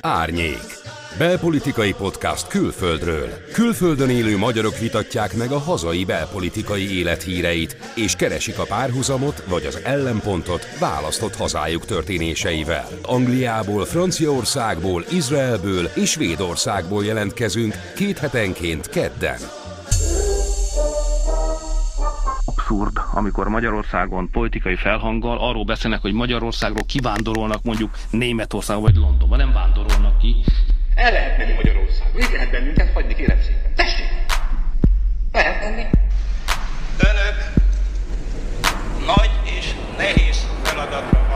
Árnyék. Belpolitikai podcast külföldről. Külföldön élő magyarok vitatják meg a hazai belpolitikai élethíreit, és keresik a párhuzamot vagy az ellenpontot választott hazájuk történéseivel. Angliából, Franciaországból, Izraelből és Svédországból jelentkezünk két hetenként kedden abszurd, amikor Magyarországon politikai felhanggal arról beszélnek, hogy Magyarországról kivándorolnak mondjuk Németországba vagy Londonba. Nem vándorolnak ki. El lehet menni Magyarországba. Így lehet bennünket hagyni, kérem szépen. Tessék! Lehet menni. Önök nagy és nehéz feladatra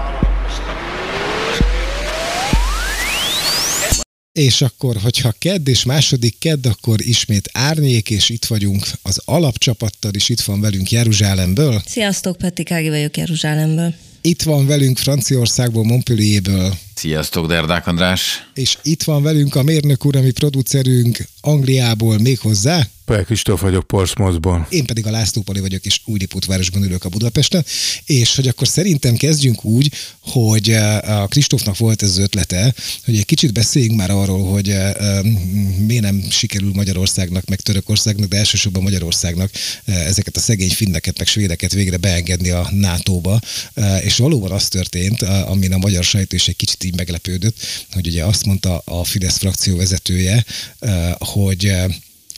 És akkor, hogyha kedd és második kedd, akkor ismét árnyék, és itt vagyunk az alapcsapattal, és itt van velünk Jeruzsálemből. Sziasztok, Peti Kági vagyok Jeruzsálemből. Itt van velünk Franciaországból, Montpellierből. Sziasztok, Derdák András! És itt van velünk a mérnök úr, ami producerünk Angliából még hozzá. Pál Kristóf vagyok Portsmouthból. Én pedig a László Pali vagyok, és Újlipótvárosban ülök a Budapesten. És hogy akkor szerintem kezdjünk úgy, hogy a Kristófnak volt ez az ötlete, hogy egy kicsit beszéljünk már arról, hogy miért nem sikerül Magyarországnak, meg Törökországnak, de elsősorban Magyarországnak ezeket a szegény finneket, meg svédeket végre beengedni a NATO-ba. És valóban az történt, amin a magyar sajtó is egy kicsit így meglepődött, hogy ugye azt mondta a Fidesz frakció vezetője, hogy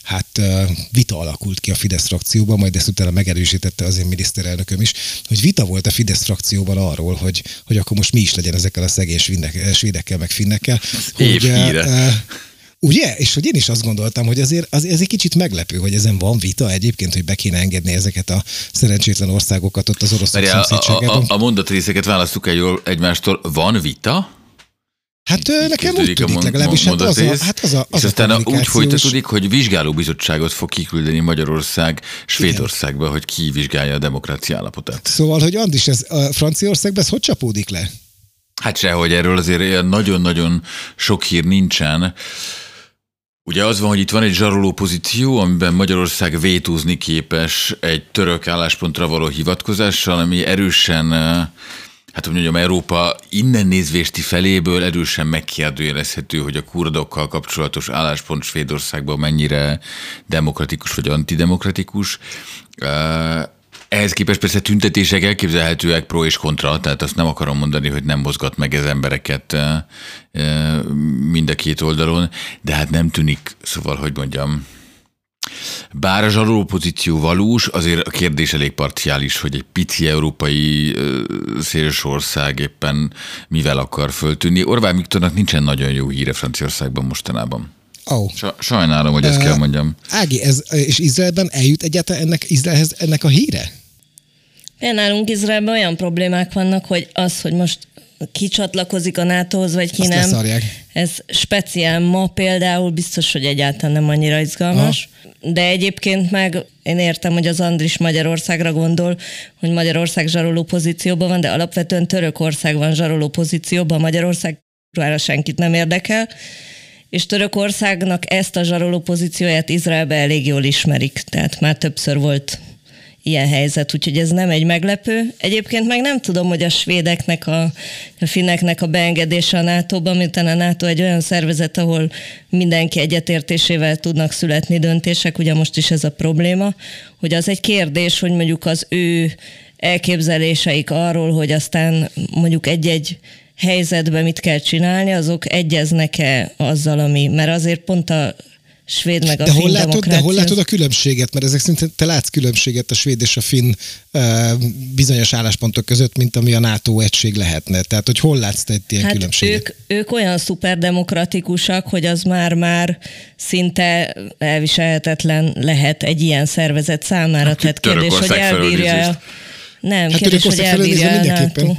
hát vita alakult ki a Fidesz frakcióban, majd ezt utána megerősítette az én miniszterelnököm is, hogy vita volt a Fidesz frakcióban arról, hogy, hogy akkor most mi is legyen ezekkel a szegény svédekkel, meg finnekkel. Hogy, uh, Ugye? És hogy én is azt gondoltam, hogy azért az, ez egy kicsit meglepő, hogy ezen van vita egyébként, hogy be kéne engedni ezeket a szerencsétlen országokat ott az oroszok szomszédságában. A, a, a mondatrészeket választjuk egy, egymástól. Van vita? Hát nekem úgy tűnik legalábbis, hát az a, hát az a, az és aztán a úgy folytatódik, hogy vizsgálóbizottságot fog kiküldeni Magyarország Svédországba, hogy ki vizsgálja a demokrácia állapotát. Szóval, hogy Andis, ez a Franciaországban ez hogy csapódik le? Hát sehogy erről azért nagyon-nagyon sok hír nincsen. Ugye az van, hogy itt van egy zsaroló pozíció, amiben Magyarország vétózni képes egy török álláspontra való hivatkozással, ami erősen hát hogy mondjam, Európa innen nézvésti feléből erősen megkérdőjelezhető, hogy a kurdokkal kapcsolatos álláspont Svédországban mennyire demokratikus vagy antidemokratikus. Ehhez képest persze tüntetések elképzelhetőek pro és kontra, tehát azt nem akarom mondani, hogy nem mozgat meg ez embereket mind a két oldalon, de hát nem tűnik, szóval, hogy mondjam, bár a zsaroló pozíció valós, azért a kérdés elég parciális, hogy egy pici európai szélső ország éppen mivel akar föltűnni. Orbán Viktornak nincsen nagyon jó híre Franciaországban mostanában. Oh. Sajnálom, hogy ezt uh, kell mondjam. Ági, ez, és Izraelben eljut egyáltalán ennek, Izraelhez ennek a híre? Nálunk Izraelben olyan problémák vannak, hogy az, hogy most ki csatlakozik a NATO-hoz, vagy ki Azt nem. Leszarják. Ez speciál ma például biztos, hogy egyáltalán nem annyira izgalmas. Ha. De egyébként meg én értem, hogy az Andris Magyarországra gondol, hogy Magyarország zsaroló pozícióban van, de alapvetően Törökország van zsaroló pozícióban, Magyarország senkit nem érdekel és Törökországnak ezt a zsaroló pozícióját Izraelbe elég jól ismerik, tehát már többször volt ilyen helyzet, úgyhogy ez nem egy meglepő. Egyébként meg nem tudom, hogy a svédeknek, a, a finneknek a beengedése a NATO-ban, miután a NATO egy olyan szervezet, ahol mindenki egyetértésével tudnak születni döntések, ugye most is ez a probléma, hogy az egy kérdés, hogy mondjuk az ő elképzeléseik arról, hogy aztán mondjuk egy-egy helyzetben mit kell csinálni, azok egyeznek-e azzal, ami, mert azért pont a svéd meg a de finn hol látod. De hol látod a különbséget? Mert ezek szerint te látsz különbséget a svéd és a finn uh, bizonyos álláspontok között, mint ami a NATO egység lehetne. Tehát, hogy hol látsz te egy ilyen hát különbséget? Ők, ők olyan szuperdemokratikusak, hogy az már-már szinte elviselhetetlen lehet egy ilyen szervezet számára. Hát, Tehát kérdés, hogy elbírja... Nem, hát kérdés, hogy elbírja a NATO.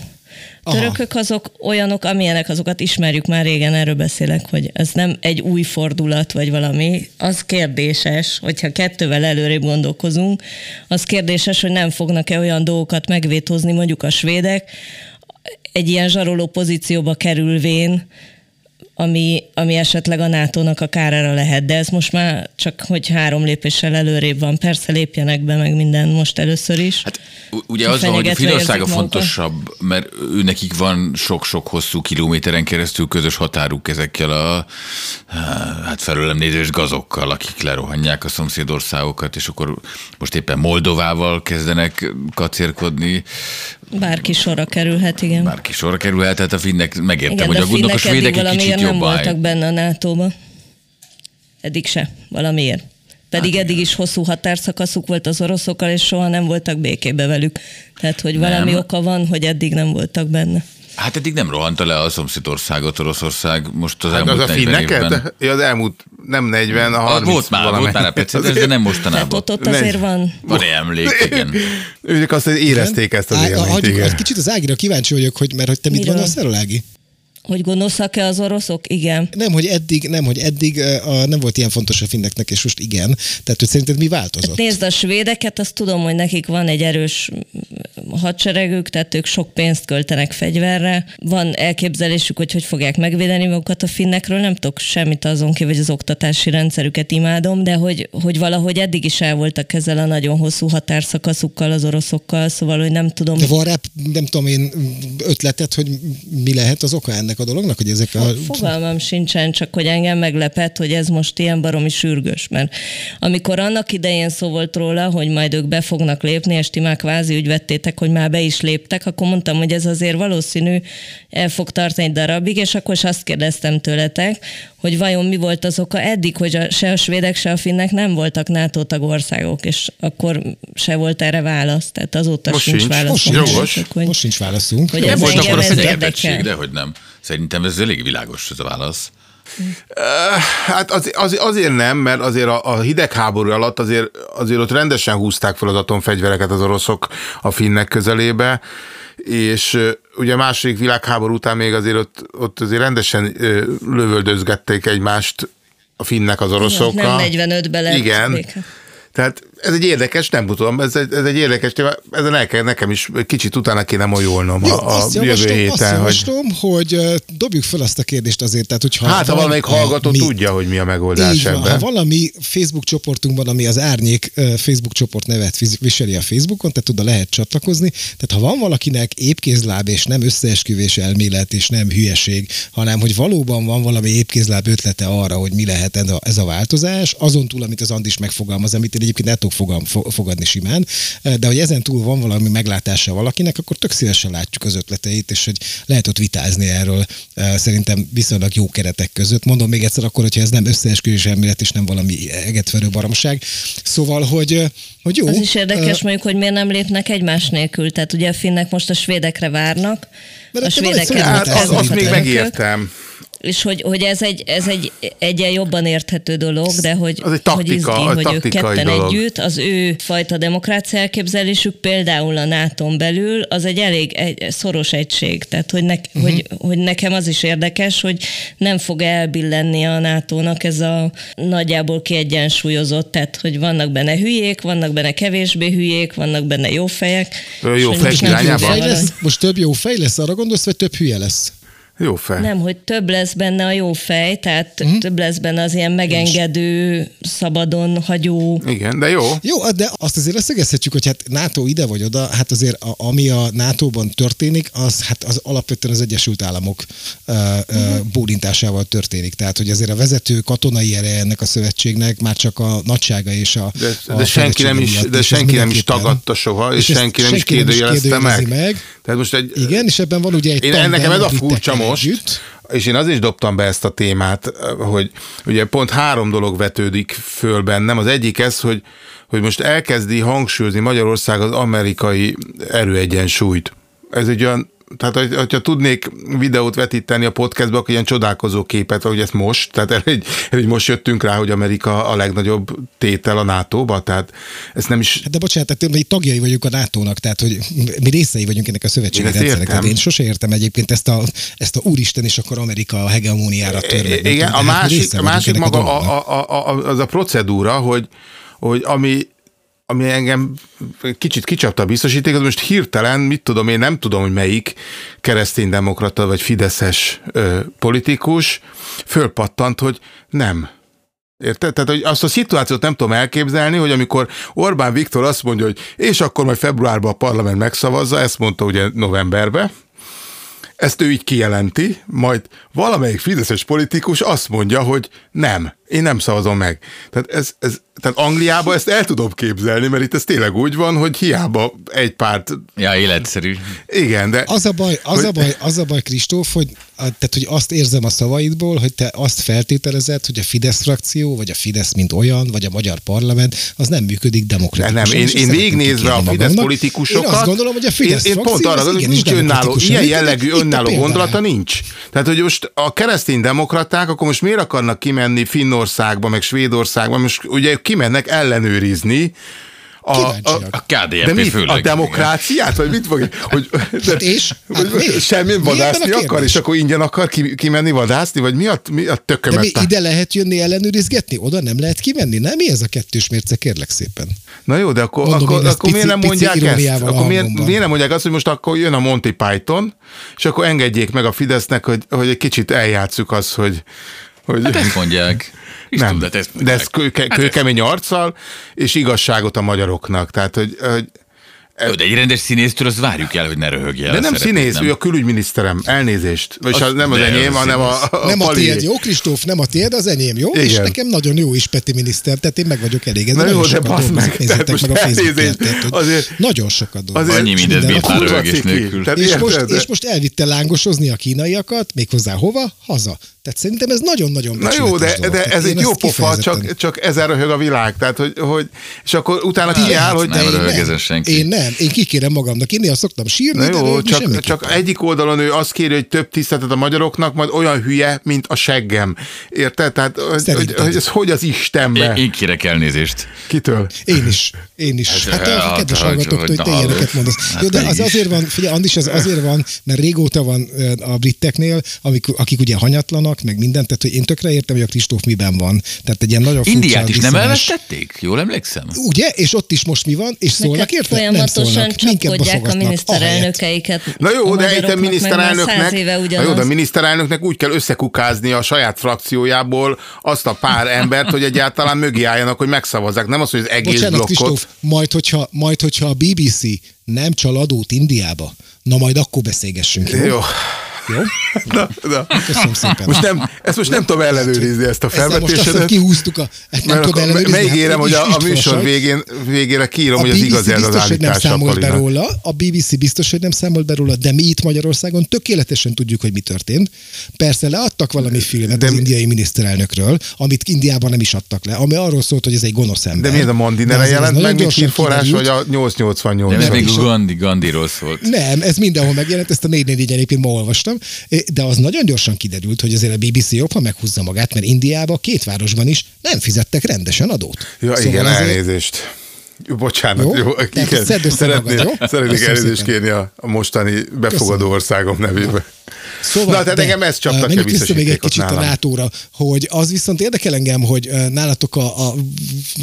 Aha. Törökök azok olyanok, amilyenek, azokat ismerjük már régen, erről beszélek, hogy ez nem egy új fordulat, vagy valami. Az kérdéses, hogyha kettővel előrébb gondolkozunk, az kérdéses, hogy nem fognak-e olyan dolgokat megvétózni mondjuk a svédek, egy ilyen zsaroló pozícióba kerülvén, ami, ami esetleg a NATO-nak a kárára lehet, de ez most már csak, hogy három lépéssel előrébb van. Persze lépjenek be meg minden most először is. Hát ugye az van, hogy Finország a fontosabb, mert ő nekik van sok-sok hosszú kilométeren keresztül közös határuk ezekkel a hát felőlem nézős gazokkal, akik lerohanják a szomszédországokat, és akkor most éppen Moldovával kezdenek kacérkodni. Bárki sorra kerülhet, igen. Bárki sorra kerülhet, tehát a finnek megértem, igen, hogy a finnek a svédek egy kicsit nem voltak benne a NATO-ba. Eddig se, valamiért. Pedig hát, eddig is hosszú határszakaszuk volt az oroszokkal, és soha nem voltak békébe velük. Tehát, hogy valami nem. oka van, hogy eddig nem voltak benne. Hát eddig nem rohanta le a szomszédországot Oroszország most az hát elmúlt az a 40 évben. Ja, az elmúlt nem 40, a 30 Volt már, volt már a precedens, de nem mostanában. Tehát ott, ott azért van. Van emlék, igen. Ők azt érezték ezt az élményt, igen. Kicsit az Ágira kíváncsi vagyok, hogy, mert hogy te mit gondolsz erről, Ági? Hogy gonoszak-e az oroszok? Igen. Nem, hogy eddig, nem, hogy eddig a, nem volt ilyen fontos a finneknek, és most igen. Tehát, hogy szerinted mi változott? Hát nézd, a svédeket, azt tudom, hogy nekik van egy erős hadseregük, tehát ők sok pénzt költenek fegyverre. Van elképzelésük, hogy hogy fogják megvédeni magukat a finnekről, nem tudok semmit azon ki, hogy az oktatási rendszerüket imádom, de hogy, hogy valahogy eddig is el voltak ezzel a nagyon hosszú határszakaszukkal, az oroszokkal, szóval, hogy nem tudom. De van rá, nem tudom én, ötletet, hogy mi lehet az oka ennek a dolognak, hogy ezek a... Fogalmam sincsen, csak hogy engem meglepett, hogy ez most ilyen baromi sürgős, mert amikor annak idején szó volt róla, hogy majd ők be fognak lépni, és ti már kvázi úgy vettétek, hogy már be is léptek, akkor mondtam, hogy ez azért valószínű el fog tartani egy darabig, és akkor is azt kérdeztem tőletek, hogy vajon mi volt az oka eddig, hogy a, se a svédek, se a finnek nem voltak NATO tagországok, és akkor se volt erre válasz. Tehát azóta most sincs, sincs válasz. Most, hogy, most sincs válaszunk. Hogy nem volt akkor a de hogy nem. Szerintem ez elég világos ez a válasz. Hát az, az, azért nem, mert azért a, a hidegháború alatt azért, azért ott rendesen húzták fel az atomfegyvereket az oroszok a finnek közelébe, és ugye a második világháború után még azért ott, ott azért rendesen lövöldözgették egymást a finnek az oroszokkal. Nem 45-ben lett Igen. Béke. Tehát ez egy érdekes, nem tudom, ez egy, ez egy érdekes téma, ezen el kell, nekem is kicsit utána kéne molyolnom Jó, a, a jövő héten. Azt javaslom, hogy, hogy dobjuk fel azt a kérdést azért, tehát hogyha... Hát, ha valamelyik hallgató mi, tudja, hogy mi a megoldás van, ebben. Ha valami Facebook csoportunkban, ami az Árnyék Facebook csoport nevet viseli a Facebookon, tehát oda lehet csatlakozni, tehát ha van valakinek épkézláb és nem összeesküvés elmélet és nem hülyeség, hanem hogy valóban van valami épkézláb ötlete arra, hogy mi lehet ez a, ez a változás, azon túl, amit az Andis megfogalmaz, amit én egyébként el tudok fogadni simán, de hogy ezen túl van valami meglátása valakinek, akkor tök szívesen látjuk az ötleteit, és hogy lehet ott vitázni erről szerintem viszonylag jó keretek között. Mondom még egyszer akkor, hogyha ez nem összeesküvés elmélet, és nem valami egetverő baromság. Szóval, hogy, hogy jó. Az is érdekes uh, mondjuk, hogy miért nem lépnek egymás nélkül. Tehát ugye a finnek most a svédekre várnak, a svédeket hát, az, azt még megértem és hogy, hogy ez egy, ez egy egyen jobban érthető dolog, de hogy, az egy taktika, hogy, izgi, hogy ők ketten dolog. együtt, az ő fajta demokrácia elképzelésük például a nato belül, az egy elég egy, szoros egység. Tehát, hogy, ne, uh-huh. hogy, hogy nekem az is érdekes, hogy nem fog elbillenni a NATO-nak ez a nagyjából kiegyensúlyozott, tehát, hogy vannak benne hülyék, vannak benne kevésbé hülyék, vannak benne jó fejek. Jó fejek irányában? Most több jó fej lesz, arra gondolsz, vagy több hülye lesz? Jó fej. Nem, hogy több lesz benne a jó fej, tehát mm. több lesz benne az ilyen megengedő, szabadon hagyó. Igen, de jó. Jó, de azt azért leszögezhetjük, hogy hát NATO ide vagy oda, hát azért a, ami a NATO-ban történik, az hát az alapvetően az Egyesült Államok uh, uh, bólintásával történik. Tehát, hogy azért a vezető katonai ereje ennek a szövetségnek már csak a nagysága és a De, a de senki nem is, de senki nem is tagadta soha, és, és senki nem is kérdőjelezte meg. meg. Tehát most egy, Igen, és ebben van ugye egy én, Nekem ez a furcsa most, együtt. és én az is dobtam be ezt a témát, hogy ugye pont három dolog vetődik föl bennem. Az egyik ez, hogy, hogy most elkezdi hangsúlyozni Magyarország az amerikai erőegyensúlyt. Ez egy olyan tehát hogyha tudnék videót vetíteni a podcastba, akkor ilyen csodálkozó képet, hogy ezt most, tehát egy, egy most jöttünk rá, hogy Amerika a legnagyobb tétel a NATO-ba, tehát ezt nem is... Hát de bocsánat, tehát mi tagjai vagyunk a NATO-nak, tehát hogy mi részei vagyunk ennek a szövetségi rendszernek. Tehát én sose értem egyébként ezt a, ezt a úristen, és akkor Amerika a hegemóniára törnek. Igen, a másik, a másik maga a, a, a, a, az a procedúra, hogy, hogy ami ami engem kicsit kicsapta a biztosítékot, most hirtelen, mit tudom, én nem tudom, hogy melyik kereszténydemokrata vagy fideszes ö, politikus fölpattant, hogy nem. Érted? Tehát hogy azt a szituációt nem tudom elképzelni, hogy amikor Orbán Viktor azt mondja, hogy és akkor majd februárban a parlament megszavazza, ezt mondta ugye novemberben, ezt ő így kijelenti, majd valamelyik fideszes politikus azt mondja, hogy nem, én nem szavazom meg. Tehát, ez, ez, tehát Angliában ezt el tudom képzelni, mert itt ez tényleg úgy van, hogy hiába egy párt... Ja, életszerű. Igen, de... Az a baj, az, hogy... a baj, az a baj, Kristóf, hogy, tehát, hogy azt érzem a szavaidból, hogy te azt feltételezed, hogy a Fidesz frakció, vagy a Fidesz, mint olyan, vagy a magyar parlament, az nem működik demokratikusan. Nem, én, én végignézve a Fidesz magamnak. politikusokat... Én azt gondolom, hogy a Fidesz én, én pont arra gondolom, hogy nincs önálló, ilyen jellegű önálló gondolata nincs. Tehát, hogy most a keresztény demokraták, akkor most miért akarnak kimenni Finnországba, meg Svédországba, most ugye kimennek ellenőrizni, a, a, a KDNP de mit, főleg. A demokráciát? Vagy mit fog? Hogy, de, hát és? Hát hogy semmi vadászni akar, és akkor ingyen akar ki, kimenni vadászni? Vagy mi a, mi a tökömet? De mi ide lehet jönni ellenőrizgetni? Oda nem lehet kimenni? Nem mi ez a kettős mérce, kérlek szépen? Na jó, de akkor, Mondom, akkor, akkor pici, miért nem mondják ezt? Akkor miért, miért nem mondják azt, hogy most akkor jön a Monty Python, és akkor engedjék meg a Fidesznek, hogy, hogy egy kicsit eljátszuk azt, hogy, hogy Hát ezt mondják. Nem, Tudom, de ezt de ez kő, kő, Hát kőkemény arccal, és igazságot a magyaroknak. Tehát, hogy, hogy Jó, de egy rendes színésztől azt várjuk el, hogy ne röhögje el de nem színész, ő a külügyminiszterem. Elnézést. Vagyis Az- nem az enyém, az hanem a, a nem a tiéd, jó, Kristóf, nem a tiéd, az enyém, jó? Igen. És nekem nagyon jó is Peti miniszter, tehát én meg vagyok elégedve. Na jó, de bassz meg, tehát nézzétek meg a Facebookját, azért- nagyon sokat dolgozik. Azért Annyi mindent minden bírt már röhögés nélkül. és most elvitte lángosozni a kínaiakat, méghozzá hova? Haza. Tehát szerintem ez nagyon-nagyon Na jó, de, dolog. de ez egy jó pofa, kifejezetten- csak, csak ezer röhög a világ. Tehát, hogy, hogy és akkor utána Ti kiáll, hogy nem de én röhög ezen senki. Én nem, én kikérem magamnak, én néha szoktam sírni, Na de jó, csak, csak egyik oldalon ő azt kéri, hogy több tiszteletet a magyaroknak, majd olyan hülye, mint a seggem. Érted? Tehát, hogy, hogy, hogy ez hogy az Istenbe? Én, én kérek elnézést. Kitől? Én is, én is. Hát, hát, a kedves hogy- hallgatóktól, hogy te hogy- ilyeneket mondasz. hát Jó, de az azért van, figyelj, Andis, ez azért van, mert régóta van a briteknél, amik, akik ugye hanyatlanak, meg mindent, tehát hogy én tökre értem, hogy a Kristóf miben van. Tehát egy ilyen nagyon Indiát is nem elvesztették? Jól emlékszem? Ugye? És ott is most mi van? És szólnak Neked érte? Nem szólnak. Minket csapkodják a miniszterelnökeiket. Na jó, a de itt a miniszterelnöknek, na jó, de a miniszterelnöknek úgy kell összekukázni a saját frakciójából azt a pár embert, hogy egyáltalán mögé álljanak, hogy megszavazzák. Nem az, hogy az egész Bocsánat, blokkot. Kristóf, majd hogyha, majd hogyha a BBC nem csal adót Indiába, na majd akkor beszélgessünk, jó? Jó. Jó? Na, na. Köszönöm szépen. Most nem, ezt most nem tudom ellenőrizni, ezt a Ezt nem most azt, hogy felvetésedet. kihúztuk a... Ezt nem Mert tudom akkor ellenőrizni. megígérem, hát hogy a, a műsor végén, végére kiírom, A hogy az BBC igazi ez az biztos, hogy nem állítás. számolt be róla, a BBC biztos, hogy nem számolt be róla, de mi itt Magyarországon tökéletesen tudjuk, hogy mi történt. Persze leadtak valami filmet De az indiai miniszterelnökről, amit Indiában nem is adtak le, ami arról szólt, hogy ez egy gonosz ember. De miért a azért az jelent meg, mint hírforrás, vagy a 888? Nem, ez még. Gandhi, Gandhiról szólt. Nem, ez mindenhol megjelent, ezt a 444 egyébként ma olvastam, de az nagyon gyorsan kiderült, hogy azért a BBC jobb, ha meghúzza magát, mert Indiában két városban is nem fizettek rendesen adót. Ja, Szóval igen, azért- elnézést. Bocsánat, Jó? jó, igen. össze magad, Szeretnék, jó? szeretnék elnézést kérni a, a mostani befogadó Köszönöm. országom nevében. Szóval, Na, tehát engem ez csaptak uh, ki a vissza még egy kicsit a nálam. NATO-ra, hogy az viszont érdekel engem, hogy uh, nálatok a, a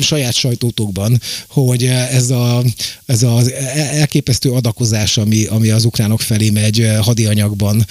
saját sajtótokban, hogy uh, ez, a, ez az elképesztő adakozás, ami, ami az ukránok felé megy hadianyagban,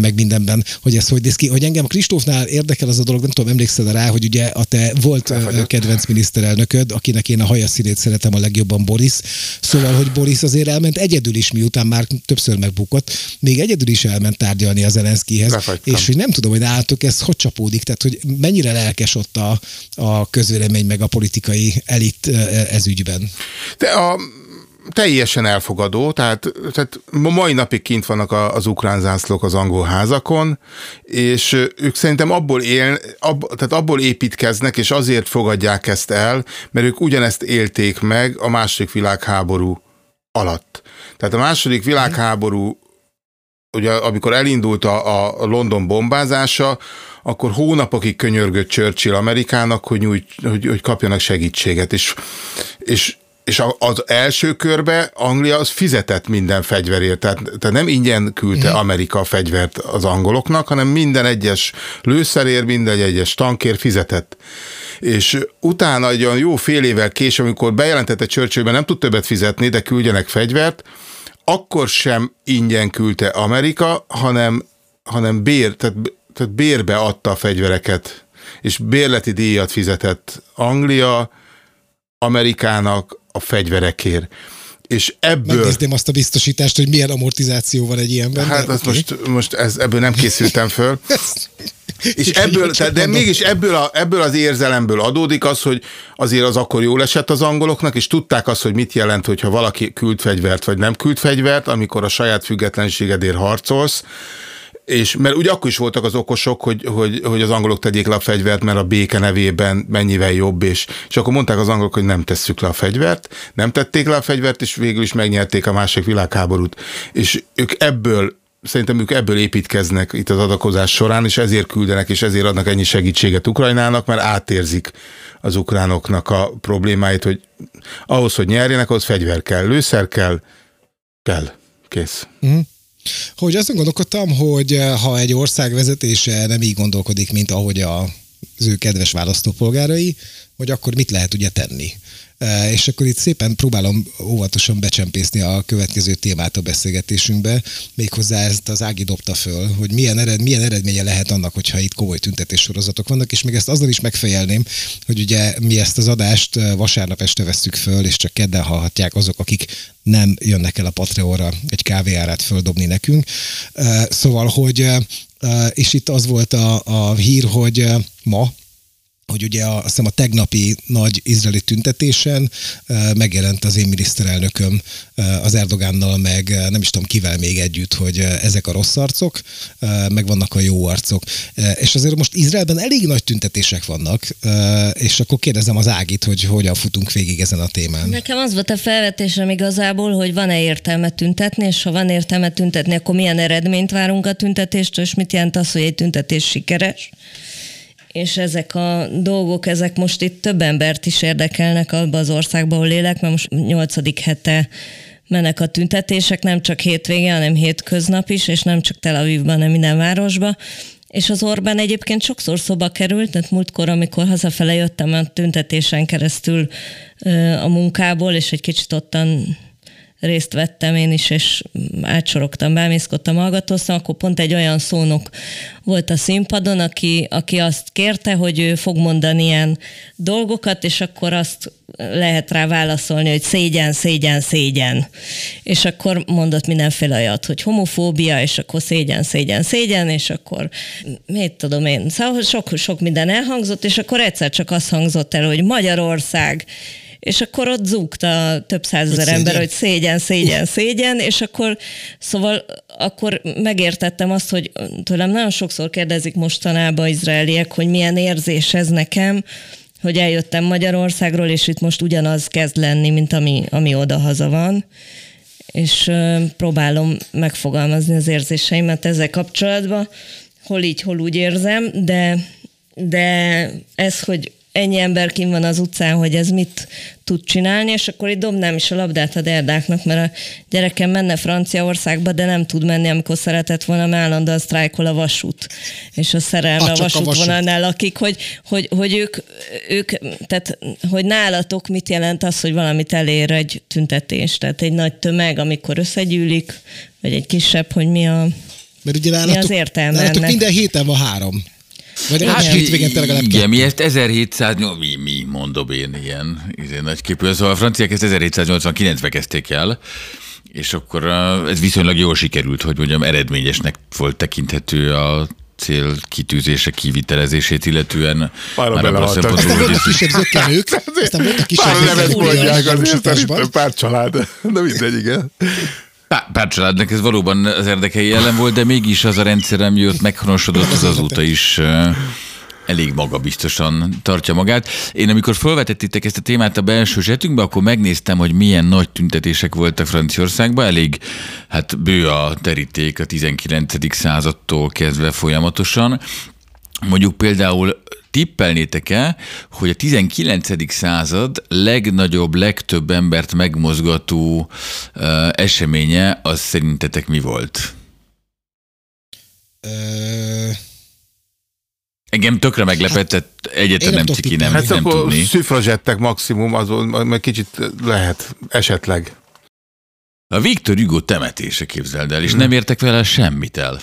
meg mindenben, hogy ez hogy néz ki. Hogy engem Kristófnál érdekel az a dolog, nem tudom, emlékszel rá, hogy ugye a te volt uh, kedvenc miniszterelnököd, akinek én a hajaszínét szeretem a legjobban, Boris. Szóval, hogy Boris azért elment egyedül is, miután már többször megbukott, még egyedül is elment tárgyalni a Zelenszkihez, Lefagytam. és hogy nem tudom, hogy nálatok ez hogy csapódik, tehát hogy mennyire lelkes ott a, a közvélemény meg a politikai elit eh, ez ügyben. De a, teljesen elfogadó, tehát, tehát ma mai napig kint vannak a- az ukrán zászlók az angol házakon, és ők szerintem abból él, ab, tehát abból építkeznek, és azért fogadják ezt el, mert ők ugyanezt élték meg a második világháború alatt. Tehát a második világháború ugye amikor elindult a, a London bombázása, akkor hónapokig könyörgött Churchill Amerikának, hogy, nyújt, hogy, hogy kapjanak segítséget, és, és és az első körbe Anglia az fizetett minden fegyverért, tehát, tehát nem ingyen küldte Amerika a fegyvert az angoloknak, hanem minden egyes lőszerért, minden egyes tankért fizetett. És utána egy olyan jó fél évvel később, amikor bejelentette Churchillben nem tud többet fizetni, de küldjenek fegyvert, akkor sem ingyen küldte Amerika, hanem, hanem bér, tehát, tehát bérbe adta a fegyvereket, és bérleti díjat fizetett Anglia Amerikának a fegyverekért és ebből... Megnézném azt a biztosítást, hogy milyen amortizáció van egy ilyenben. Hát okay. most, most ez, ebből nem készültem föl. És ebből, tehát, de mégis ebből, a, ebből az érzelemből adódik az, hogy azért az akkor jól esett az angoloknak, és tudták azt, hogy mit jelent, hogyha valaki küld fegyvert, vagy nem küld fegyvert, amikor a saját függetlenségedért harcolsz, és mert ugye akkor is voltak az okosok, hogy, hogy, hogy az angolok tegyék le a fegyvert, mert a béke nevében mennyivel jobb, és, és akkor mondták az angolok, hogy nem tesszük le a fegyvert, nem tették le a fegyvert, és végül is megnyerték a másik világháborút. És ők ebből szerintem ők ebből építkeznek itt az adakozás során, és ezért küldenek, és ezért adnak ennyi segítséget Ukrajnának, mert átérzik az ukránoknak a problémáit, hogy ahhoz, hogy nyerjenek, ahhoz fegyver kell, lőszer kell, kell, kész. Mm. Hogy azt gondolkodtam, hogy eh, ha egy ország vezetése nem így gondolkodik, mint ahogy a, az ő kedves választópolgárai, hogy akkor mit lehet ugye tenni. És akkor itt szépen próbálom óvatosan becsempészni a következő témát a beszélgetésünkbe, méghozzá ezt az Ági dobta föl, hogy milyen, ered, milyen eredménye lehet annak, hogyha itt komoly tüntetés sorozatok vannak, és még ezt azzal is megfejelném, hogy ugye mi ezt az adást vasárnap este vesztük föl, és csak kedden hallhatják azok, akik nem jönnek el a Patreonra egy kávéárát földobni nekünk. Szóval, hogy és itt az volt a, a hír, hogy ma hogy ugye a, azt hiszem a tegnapi nagy izraeli tüntetésen megjelent az én miniszterelnököm az Erdogánnal, meg nem is tudom kivel még együtt, hogy ezek a rossz arcok, meg vannak a jó arcok. És azért most Izraelben elég nagy tüntetések vannak, és akkor kérdezem az Ágit, hogy hogyan futunk végig ezen a témán. Nekem az volt a felvetésem igazából, hogy van-e értelme tüntetni, és ha van értelme tüntetni, akkor milyen eredményt várunk a tüntetéstől, és mit jelent az, hogy egy tüntetés sikeres és ezek a dolgok, ezek most itt több embert is érdekelnek abban az országban, ahol élek, mert most nyolcadik hete mennek a tüntetések, nem csak hétvégén, hanem hétköznap is, és nem csak Tel Avivban, hanem minden városban. És az Orbán egyébként sokszor szoba került, tehát múltkor, amikor hazafele jöttem a tüntetésen keresztül a munkából, és egy kicsit ottan részt vettem én is, és átsorogtam, bámészkodtam, hallgatóztam, akkor pont egy olyan szónok volt a színpadon, aki, aki azt kérte, hogy ő fog mondani ilyen dolgokat, és akkor azt lehet rá válaszolni, hogy szégyen, szégyen, szégyen. És akkor mondott mindenféle olyat, hogy homofóbia, és akkor szégyen, szégyen, szégyen, és akkor mit tudom én, szóval sok, sok minden elhangzott, és akkor egyszer csak azt hangzott el, hogy Magyarország, és akkor ott zúgta több százezer ember, hogy szégyen, szégyen, szégyen, és akkor szóval akkor megértettem azt, hogy tőlem nagyon sokszor kérdezik mostanában izraeliek, hogy milyen érzés ez nekem, hogy eljöttem Magyarországról, és itt most ugyanaz kezd lenni, mint ami, ami oda-haza van. És próbálom megfogalmazni az érzéseimet ezzel kapcsolatban, hol így, hol úgy érzem, de, de ez, hogy ennyi ember kim van az utcán, hogy ez mit tud csinálni, és akkor itt dobnám is a labdát a derdáknak, mert a gyerekem menne Franciaországba, de nem tud menni, amikor szeretett volna, mert állandóan sztrájkol a vasút, és a szerelme a, a vasútvonalnál lakik, hogy, hogy, hogy ők, ők, tehát hogy nálatok mit jelent az, hogy valamit elér egy tüntetés, tehát egy nagy tömeg, amikor összegyűlik, vagy egy kisebb, hogy mi a mert ugye nálatok, mi az értelme nálatok minden héten van három. Vagy hát, hétvégén legalább Igen, mi ezt 1708, mi, mi mondom én ilyen, ilyen nagyképű. Szóval a franciák ezt 1789-ben kezdték el, és akkor ez viszonylag jól sikerült, hogy mondjam, eredményesnek volt tekinthető a cél kitűzése, kivitelezését, illetően Pár már abban a szempontból, hogy... Voltak kisebb zökkenők, aztán voltak kisebb zökkenők. Pár család, de mindegy, igen. Pár családnak ez valóban az érdekei ellen volt, de mégis az a rendszer, ami ott meghonosodott, az azóta is elég magabiztosan tartja magát. Én amikor felvetettétek ezt a témát a belső zsetünkbe, akkor megnéztem, hogy milyen nagy tüntetések voltak Franciaországban. Elég hát bő a teríték a 19. századtól kezdve folyamatosan. Mondjuk például tippelnétek-e, hogy a 19. század legnagyobb, legtöbb embert megmozgató uh, eseménye az szerintetek mi volt? Ö... Engem tökre meglepett, tehát egyetlen nem ciki, nem, Hát nem akkor tudni. szüfrazsettek maximum, azon meg kicsit lehet, esetleg. A Viktor Hugo temetése képzeld el, és nem értek vele semmit el.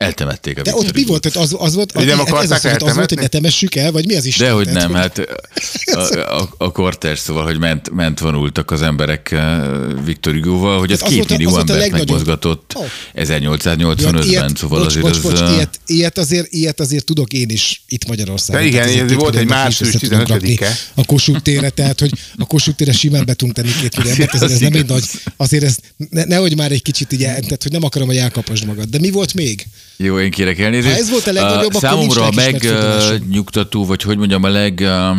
Eltemették a De ott mi volt? Az, az volt, Hogy nem ez, ez akarták az, volt, az volt, hogy eltemetni? ne temessük el, vagy mi az Isten? Dehogy Tehát, nem, hogy- hát a, a, a korters, szóval, hogy ment, ment vonultak az emberek eh, Viktor Hugo-val, hogy ez az két volt millió az volt embert megmozgatott Ó. 1885-ben, szóval bocs, azért bocs, az... bocs, eh, ilyet, ilyet, azért, ilyet azért tudok én is itt Magyarországon. De igen, azért ez két volt egy is március rakni 15-e. A Kossuth térre, tehát hogy a Kossuth térre simán be tudunk tenni két millió embert, ezért ez nem egy nagy, azért ez, ne, nehogy már egy kicsit így, tehát hogy nem akarom, hogy elkapasd magad. De mi volt még? Jó, én kérek elnézést. Ha ez volt a legnagyobb, nincs Számomra a megnyugtató, vagy hogy mondjam, a leg uh,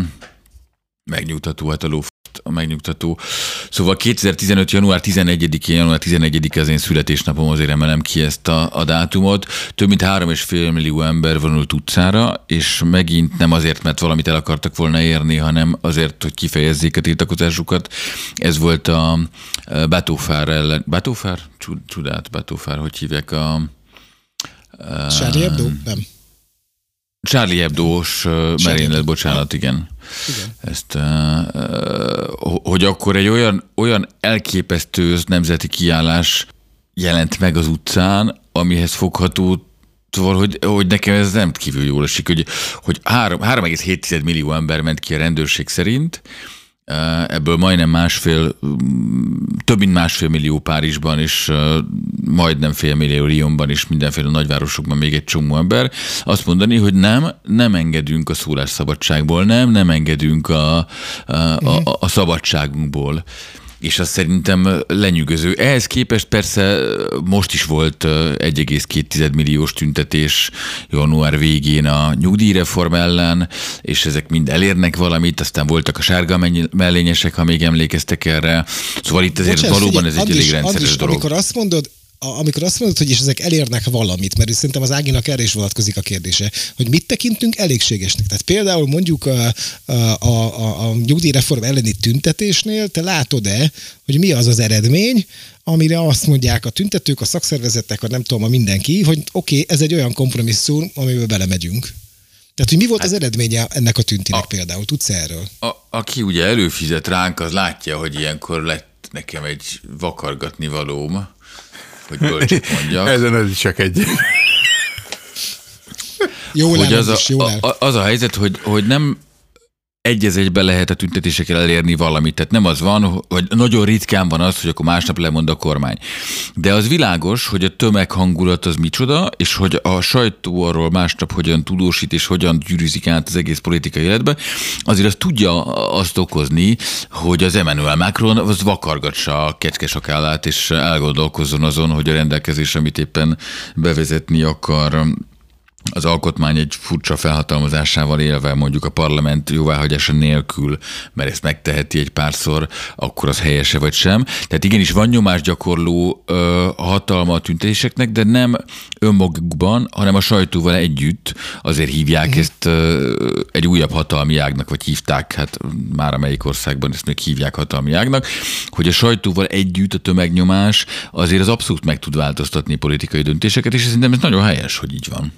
megnyugtató, hát a ló a megnyugtató. Szóval 2015. január 11-én, január 11 az én születésnapom, azért emelem ki ezt a, a dátumot. Több mint 3,5 millió ember vonult utcára, és megint nem azért, mert valamit el akartak volna érni, hanem azért, hogy kifejezzék a tiltakozásukat. Ez volt a Batófár ellen. Batófár? Csud- Csodát, Batófár, hogy hívják a... Charlie Hebdo? Nem. Charlie Hebdo-s merénylet, bocsánat, igen. Igen. Ezt, hogy akkor egy olyan, olyan elképesztő nemzeti kiállás jelent meg az utcán, amihez fogható Szóval, hogy, hogy nekem ez nem kívül jól esik, hogy, hogy három- 3,7 millió ember ment ki a rendőrség szerint, ebből majdnem másfél, mm, több mint másfél millió Párizsban, és uh, majdnem fél millió Lyonban, és mindenféle nagyvárosokban még egy csomó ember. Azt mondani, hogy nem, nem engedünk a szólásszabadságból, nem, nem engedünk a, a, a, a szabadságunkból. És az szerintem lenyűgöző. Ehhez képest persze most is volt 1,2 milliós tüntetés január végén a nyugdíjreform ellen, és ezek mind elérnek valamit, aztán voltak a sárga mellényesek, ha még emlékeztek erre. Szóval itt azért Bocsánat, valóban figyelj, ez egy elég rendszeres Andris, dolog. Amikor azt mondod, a- amikor azt mondod, hogy és ezek elérnek valamit, mert szerintem az Áginak erre is vonatkozik a kérdése, hogy mit tekintünk elégségesnek. Tehát például mondjuk a, a, a, a, a nyugdíjreform elleni tüntetésnél te látod-e, hogy mi az az eredmény, amire azt mondják a tüntetők, a szakszervezetek, a nem tudom, a mindenki, hogy oké, okay, ez egy olyan kompromisszum, amiben belemegyünk. Tehát, hogy mi volt az eredménye ennek a tüntinek például? Tudsz erről? A, aki ugye előfizet ránk, az látja, hogy ilyenkor lett nekem egy vakargatni valóm, hogy bölcsét mondjak. Ezen ez csak egy. Jól hogy az, a, jól áll. a, az a helyzet, hogy, hogy nem egy az lehet a tüntetésekkel elérni valamit. Tehát nem az van, vagy nagyon ritkán van az, hogy akkor másnap lemond a kormány. De az világos, hogy a tömeghangulat az micsoda, és hogy a sajtó arról másnap hogyan tudósít, és hogyan gyűrűzik át az egész politikai életbe, azért az tudja azt okozni, hogy az Emmanuel Macron az vakargatsa a kecskesakállát, és elgondolkozzon azon, hogy a rendelkezés, amit éppen bevezetni akar, az alkotmány egy furcsa felhatalmazásával élve, mondjuk a parlament jóváhagyása nélkül, mert ezt megteheti egy párszor, akkor az helyese vagy sem. Tehát igenis van nyomásgyakorló ö, hatalma a tüntetéseknek, de nem önmagukban, hanem a sajtóval együtt azért hívják Mhm. ezt ö, egy újabb hatalmi ágnak, vagy hívták, hát már amelyik országban ezt még hívják hatalmi ágnak, hogy a sajtóval együtt a tömegnyomás azért az abszolút meg tud változtatni politikai döntéseket, és szerintem ez nagyon helyes, hogy így van.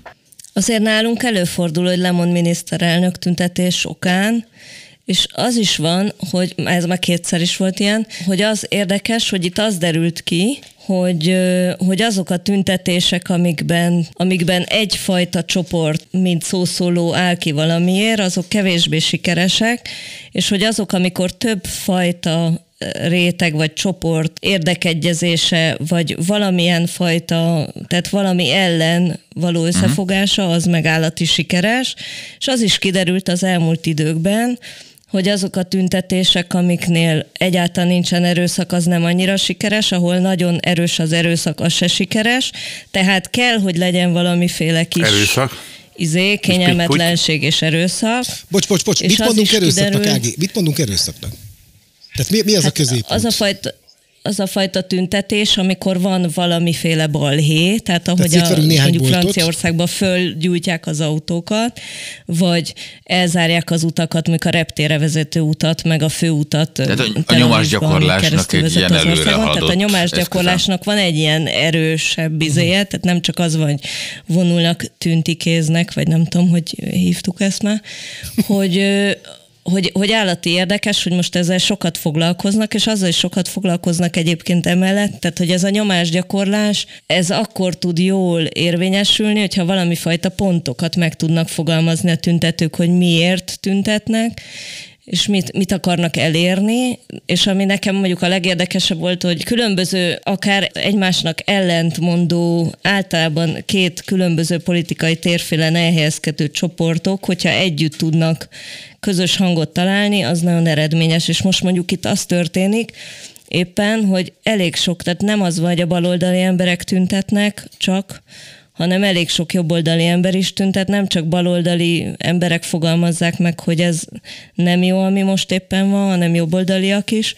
Azért nálunk előfordul, hogy lemond miniszterelnök tüntetés okán, és az is van, hogy ez már kétszer is volt ilyen, hogy az érdekes, hogy itt az derült ki, hogy, hogy azok a tüntetések, amikben, amikben egyfajta csoport, mint szószóló áll ki valamiért, azok kevésbé sikeresek, és hogy azok, amikor több fajta réteg vagy csoport érdekegyezése, vagy valamilyen fajta, tehát valami ellen való összefogása, az megállati sikeres, és az is kiderült az elmúlt időkben, hogy azok a tüntetések, amiknél egyáltalán nincsen erőszak, az nem annyira sikeres, ahol nagyon erős az erőszak, az se sikeres, tehát kell, hogy legyen valamiféle kis Erőszak. izé, kényelmetlenség és erőszak. Bocs, bocs, bocs, És mit mondunk erőszaknak, kiderül- Ági? Mit mondunk erőszaknak? Tehát mi, mi az a középút? Hát Az a fajta, az a fajta tüntetés, amikor van valamiféle balhé, tehát ahogy Tehát a, néhány mondjuk boltot. Franciaországban fölgyújtják az autókat, vagy elzárják az utakat, mondjuk a reptére vezető utat, meg a főutat. Tehát a- a nyomásgyakorlásnak egy vezet ilyen előre Tehát a nyomásgyakorlásnak van egy ilyen erősebb izéje, Mhm. tehát nem csak az van, hogy vonulnak, tüntikéznek, vagy nem tudom, hogy hívtuk ezt már, hogy hogy, hogy állati érdekes, hogy most ezzel sokat foglalkoznak, és azzal is sokat foglalkoznak egyébként emellett, tehát hogy ez a nyomásgyakorlás, ez akkor tud jól érvényesülni, hogyha valami fajta pontokat meg tudnak fogalmazni a tüntetők, hogy miért tüntetnek, és mit, mit akarnak elérni, és ami nekem mondjuk a legérdekesebb volt, hogy különböző, akár egymásnak ellentmondó, általában két különböző politikai térfélen elhelyezkedő csoportok, hogyha együtt tudnak közös hangot találni, az nagyon eredményes, és most mondjuk itt az történik, éppen, hogy elég sok, tehát nem az vagy a baloldali emberek tüntetnek csak, hanem elég sok jobboldali ember is tüntet, nem csak baloldali emberek fogalmazzák meg, hogy ez nem jó, ami most éppen van, hanem jobboldaliak is,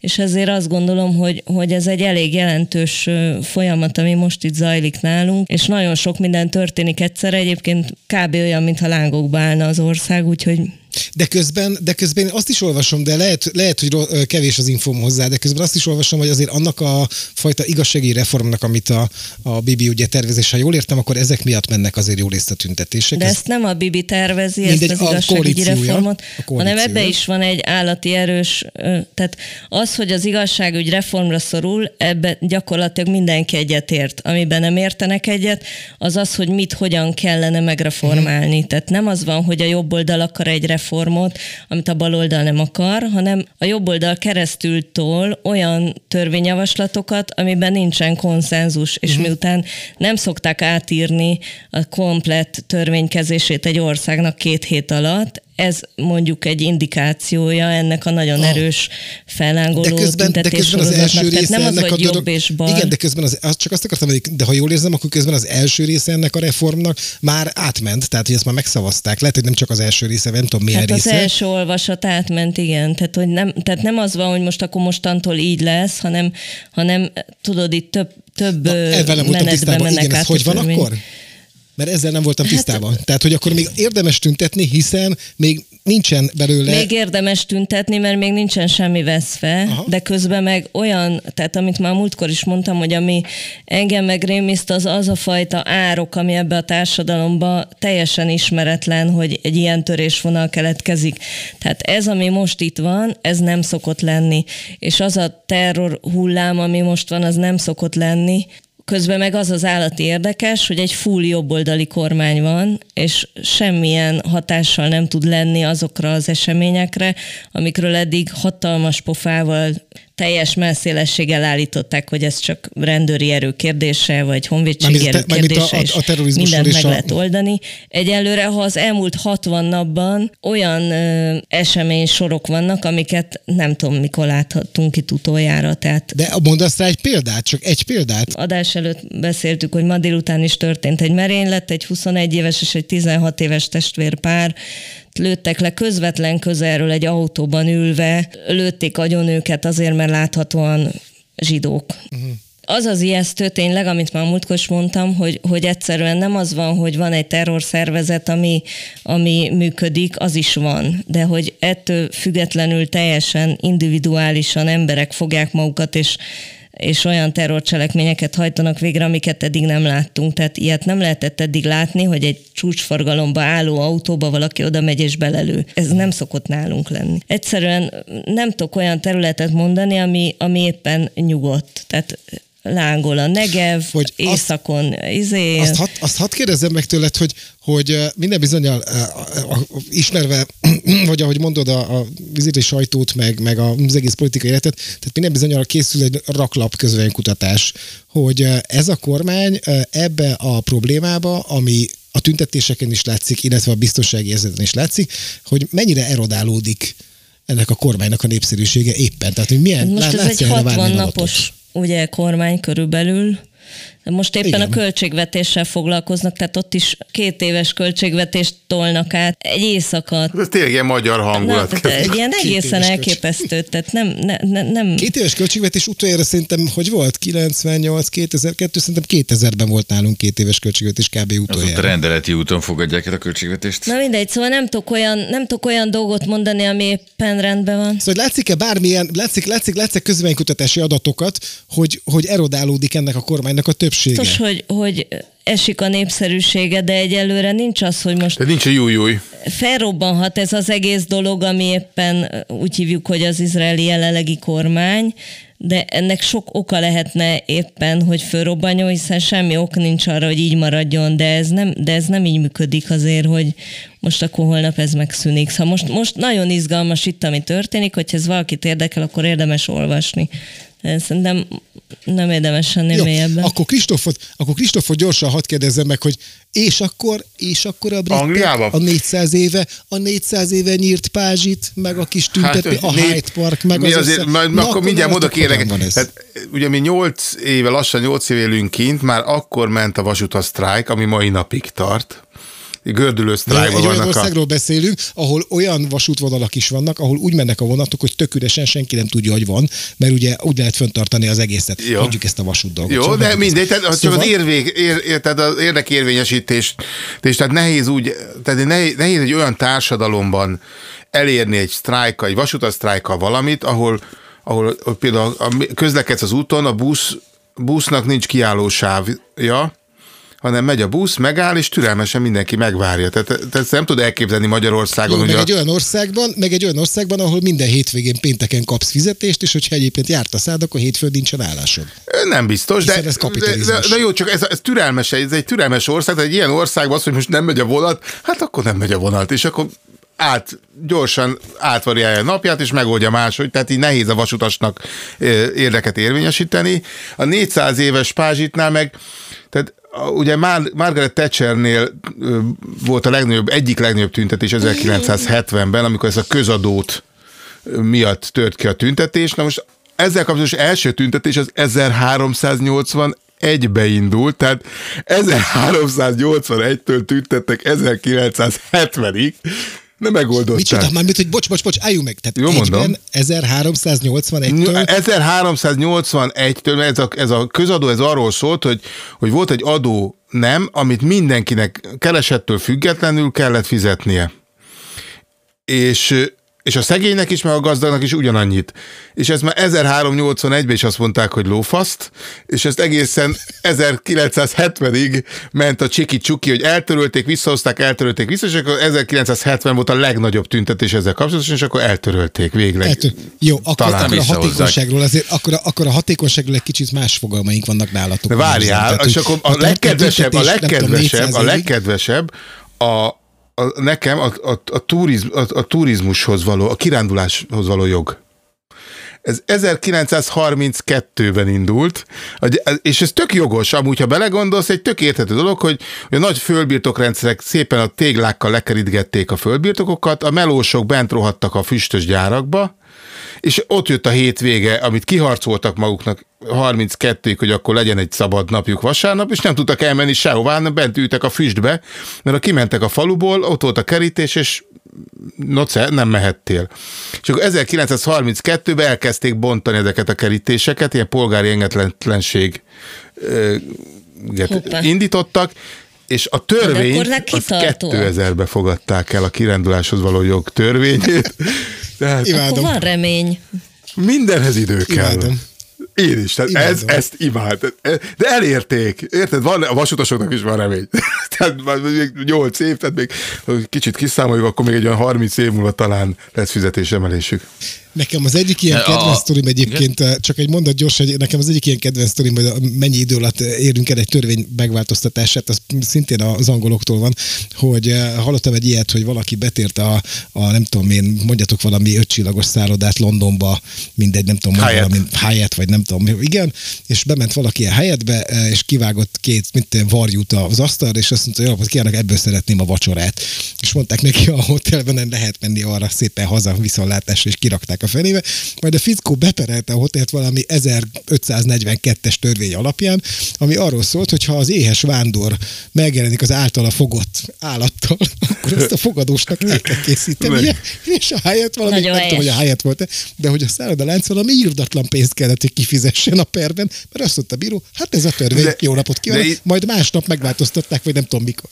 és ezért azt gondolom, hogy, hogy ez egy elég jelentős folyamat, ami most itt zajlik nálunk, és nagyon sok minden történik egyszerre, egyébként kb. olyan, mintha lángokba állna az ország, úgyhogy De közben, de közben azt is olvasom, de lehet, lehet, hogy kevés az infóm hozzá, de közben azt is olvasom, hogy azért annak a fajta igazsági reformnak, amit a, a Bibi ugye tervezés, ha jól értem, akkor ezek miatt mennek azért jó részt a tüntetések. De Ez- ezt nem a Bibi tervezi, ezt az igazságügyi reformot, hanem ebbe is van egy állati erős, tehát az, hogy az igazságügy reformra szorul, ebbe gyakorlatilag mindenki egyetért. Amiben nem értenek egyet, az az, hogy mit, hogyan kellene megreformálni. Mhm. Tehát nem az van, hogy a jobb oldal akar egy reformot, amit a bal oldal nem akar, hanem a jobb oldal keresztül tol olyan törvényjavaslatokat, amiben nincsen konszenzus, és Mhm. miután nem szokták átírni a komplett törvénykezését egy országnak két hét alatt, ez mondjuk egy indikációja ennek a nagyon Ah. erős fellángoló de közben, de közben az első Tehát része nem az, ennek a hogy jobb és bal. Igen, de közben az, az, csak azt akartam mondani, de ha jól érzem, akkor közben az első része ennek a reformnak már átment, tehát hogy ezt már megszavazták. Lehet, hogy nem csak az első része, nem tudom milyen Hát az része. első olvasat átment, igen. Tehát, hogy nem, tehát nem az van, hogy most akkor mostantól így lesz, hanem, hanem tudod, itt több, több Na, nem voltam menetben mennek Igen, ez át hogy a van akkor? Mert ezzel nem voltam Hát- tisztában. Tehát, hogy akkor még érdemes tüntetni, hiszen még nincsen belőle... Még érdemes tüntetni, mert még nincsen semmi veszve, Aha. de közben meg olyan, tehát amit már múltkor is mondtam, hogy ami engem meg rémiszt, az az a fajta árok, ami ebbe a társadalomba teljesen ismeretlen, hogy egy ilyen törésvonal keletkezik. Tehát ez, ami most itt van, ez nem szokott lenni. És az a terror hullám, ami most van, az nem szokott lenni. Közben meg az az állati érdekes, hogy egy full jobboldali kormány van, és semmilyen hatással nem tud lenni azokra az eseményekre, amikről eddig hatalmas pofával, teljes messzélességgel állították, hogy ez csak rendőri erő kérdése, vagy a erő a- kérdése, a- a terrorizmusról mindent meg a- lehet oldani. Egyelőre, ha az elmúlt 60 napban olyan ö, esemény sorok vannak, amiket nem tudom, mikor láthattunk itt utoljára, tehát De mondasz rá egy példát, csak egy példát? adás előtt beszéltük, hogy ma délután is történt egy merénylet, egy 21 éves és egy 16 éves testvérpár lőttek le közvetlen közelről egy autóban ülve, lőtték agyon őket azért, mert láthatóan zsidók. Uh-huh. Az az ijesztő tényleg, amit már múltkor is mondtam, hogy, hogy egyszerűen nem az van, hogy van egy terrorszervezet, ami, ami működik, az is van, de hogy ettől függetlenül teljesen individuálisan emberek fogják magukat, és és olyan terrorcselekményeket hajtanak végre, amiket eddig nem láttunk. Tehát ilyet nem lehetett eddig látni, hogy egy csúcsforgalomba álló autóba valaki oda megy és belelő. Ez nem szokott nálunk lenni. Egyszerűen nem tudok olyan területet mondani, ami, ami éppen nyugodt. Tehát lángol a Negev, Hogy hogy azt- északon izé, Azt hadd azt hadd kérdezzem meg tőled, hogy, hogy minden bizonyal ismerve, vagy ahogy mondod, a, a viziti sajtót, meg, meg az egész politikai életet, tehát minden bizonyal készül egy raklap közvénykutatás, hogy ez a kormány ebbe a problémába, ami a tüntetéseken is látszik, illetve a biztonsági érzeten is látszik, hogy mennyire erodálódik ennek a kormánynak a népszerűsége éppen. Tehát, hogy milyen Most lá- ez egy erre 60 bármilyen napos ugye kormány körülbelül, most éppen Igen. A költségvetéssel foglalkoznak, tehát ott is két éves költségvetést tolnak át egy éjszakat. Ez tényleg ilyen magyar Na, hangulat. tehát egy ilyen egészen elképesztő, tehát nem, ne, ne, nem... Két éves költségvetés utoljára szerintem, hogy volt? 98, 2002, szerintem 2000-ben volt nálunk két éves költségvetés kb. Utoljára. rendeleti úton fogadják el a költségvetést. Na mindegy, szóval nem tudok olyan, nem tudok olyan dolgot mondani, ami éppen rendben van. Szóval látszik-e bármilyen, látszik, látszik, látszik közvéleménykutatási adatokat, hogy, hogy erodálódik ennek a kormánynak a többsége? Biztos, hogy, hogy esik a népszerűsége, de egyelőre nincs az, hogy most De nincs egy új új. felrobbanhat ez az egész dolog, ami éppen úgy hívjuk, hogy az izraeli jelenlegi kormány, de ennek sok oka lehetne éppen, hogy fölrobbanjon, hiszen semmi ok nincs arra, hogy így maradjon, de ez nem, de ez nem így működik azért, hogy most akkor holnap ez megszűnik. Szóval most, most nagyon izgalmas itt, ami történik, hogyha ez valakit érdekel, akkor érdemes olvasni. De szerintem nem érdemes ennél Jó, mélyebben. akkor Kristófot, akkor Kristófot gyorsan hadd kérdezzem meg, hogy és akkor, és akkor a britek Angliába? a 400 éve, a 400 éve nyírt Pázsit, meg a kis tüntetés, a né- Hyde Park, meg mi az azért, össze... majd, Na, akkor mindjárt mondjátok, oda kérlek. hogyan van ez? Tehát, ugye mi 8 éve, lassan 8 éve élünk kint, már akkor ment a vasúta sztrájk, ami mai napig tart. Gördülő sztrájkban egy vannak a... országról beszélünk, ahol olyan vasútvonalak is vannak, ahol úgy mennek a vonatok, hogy tök üresen senki nem tudja, hogy van, mert ugye úgy lehet föntartani az egészet. Jó. Hagyjuk ezt a vasút dolgot. Jó, Szóval de mindegy, tehát csak az, érvég, ér, ér, tehát az érdekérvényesítés, és tehát nehéz úgy, tehát nehéz, nehéz egy olyan társadalomban elérni egy sztrájka, egy vasutasztrájka valamit, ahol, ahol például a- közlekedsz az úton, a busz, busznak nincs kiálló sávja, hanem megy a busz, megáll, és türelmesen mindenki megvárja. Tehát, tehát ezt nem tud elképzelni Magyarországon, Jó, hogy meg egy olyan országban, meg egy olyan országban, ahol minden hétvégén pénteken kapsz fizetést, és hogyha egyébként járt a szád, akkor hétfőn nincsen állásod. Nem biztos, de, ez de, de, de jó, csak ez, ez türelmes, ez egy türelmes ország, tehát egy ilyen országban az, hogy most nem megy a vonat, hát akkor nem megy a vonat, és akkor át, gyorsan átvariálja a napját, és megoldja máshogy, tehát így nehéz a vasutasnak érdeket érvényesíteni. A 400 éves Pázsitnál meg, tehát ugye Mar- Margaret Thatchernél volt a legnagyobb, egyik legnagyobb tüntetés 1970-ben, amikor ez a közadót miatt tört ki a tüntetés. Na most ezzel kapcsolatos első tüntetés az 1381-be indult, tehát 1381-től tüntettek 1970-ig, nem megoldották. Micsoda, már mit, hogy bocs, bocs, bocs, álljunk meg. Tehát Jó, mondom. egyben 1381-től 1381-től ez a, ez a közadó, ez arról szólt, hogy, hogy volt egy adó nem, amit mindenkinek keresettől függetlenül kellett fizetnie. És és a szegénynek is, meg a gazdagnak is ugyanannyit. És ez már 1381-ben is azt mondták, hogy lófaszt, és ezt egészen 1970-ig ment a csiki csuki, hogy eltörölték, visszahozták, eltörölték vissza, és akkor 1970 volt a legnagyobb tüntetés ezzel kapcsolatosan, és akkor eltörölték végleg. Eltő. Jó, akkor, Talán akkor a hatékonyságról azért, akkor, a- akkor a hatékonyságról egy kicsit más fogalmaink vannak nálatok. De várjál, és akkor a a legkedvesebb, a nem tudom, legkedvesebb, 400 a legkedvesebb a, a, nekem a, a, a, turizm, a, a turizmushoz való, a kiránduláshoz való jog. Ez 1932-ben indult, és ez tök jogos, amúgy, ha belegondolsz, egy tök érthető dolog, hogy a nagy földbirtokrendszerek szépen a téglákkal lekerítgették a földbirtokokat, a melósok bent rohadtak a füstös gyárakba, és ott jött a hétvége, amit kiharcoltak maguknak 32-ig, hogy akkor legyen egy szabad napjuk vasárnap, és nem tudtak elmenni sehová, hanem bent ültek a füstbe, mert ha kimentek a faluból, ott volt a kerítés, és noce, nem mehettél. És akkor 1932-ben elkezdték bontani ezeket a kerítéseket, ilyen polgári engedetlenség indítottak, és a törvényt akkor azt kitartóan. 2000-ben fogadták el a kiránduláshoz való jog törvényét. Tehát Akkor Imádom. van remény. mindenhez idő kell. Imádom. Én is, tehát ez, ezt imád. De elérték, érted? Van, a vasutasoknak is van remény. tehát már még 8 év, tehát még kicsit kiszámoljuk, akkor még egy olyan 30 év múlva talán lesz fizetésemelésük. Nekem az egyik ilyen kedvenc sztorim egyébként, eh, csak egy mondat gyorsan, hogy nekem az egyik ilyen kedvenc sztorim, hogy mennyi idő alatt érünk el egy törvény megváltoztatását, az szintén az angoloktól van, hogy eh, hallottam egy ilyet, hogy valaki betért a, a nem tudom én, mondjatok valami ötcsillagos szállodát Londonba, mindegy, nem tudom, Hyatt. valami Hyatt, vagy nem tudom, igen, és bement valaki a helyetbe, eh, és kivágott két, mint tudom, varjút az asztalra, és azt mondta, hogy jó, napot kívánok, ebből szeretném a vacsorát. És mondták neki a hotelben nem lehet menni arra szépen haza viszontlátásra, és kirakták a felébe. Majd a fickó beperelte a hotelt valami 1542-es törvény alapján, ami arról szólt, hogy ha az éhes vándor megjelenik az általa fogott állattal, akkor ezt a fogadósnak el kell készítenie, és a helyet valami, Nagyon nem tudom, hogy a helyes. helyet volt de hogy a szálloda lánc valami írdatlan pénzt kellett, hogy kifizessen a perben, mert azt mondta a bíró, hát ez a törvény, De- jó napot kívánok, itt- majd másnap megváltoztatták, vagy nem tudom mikor.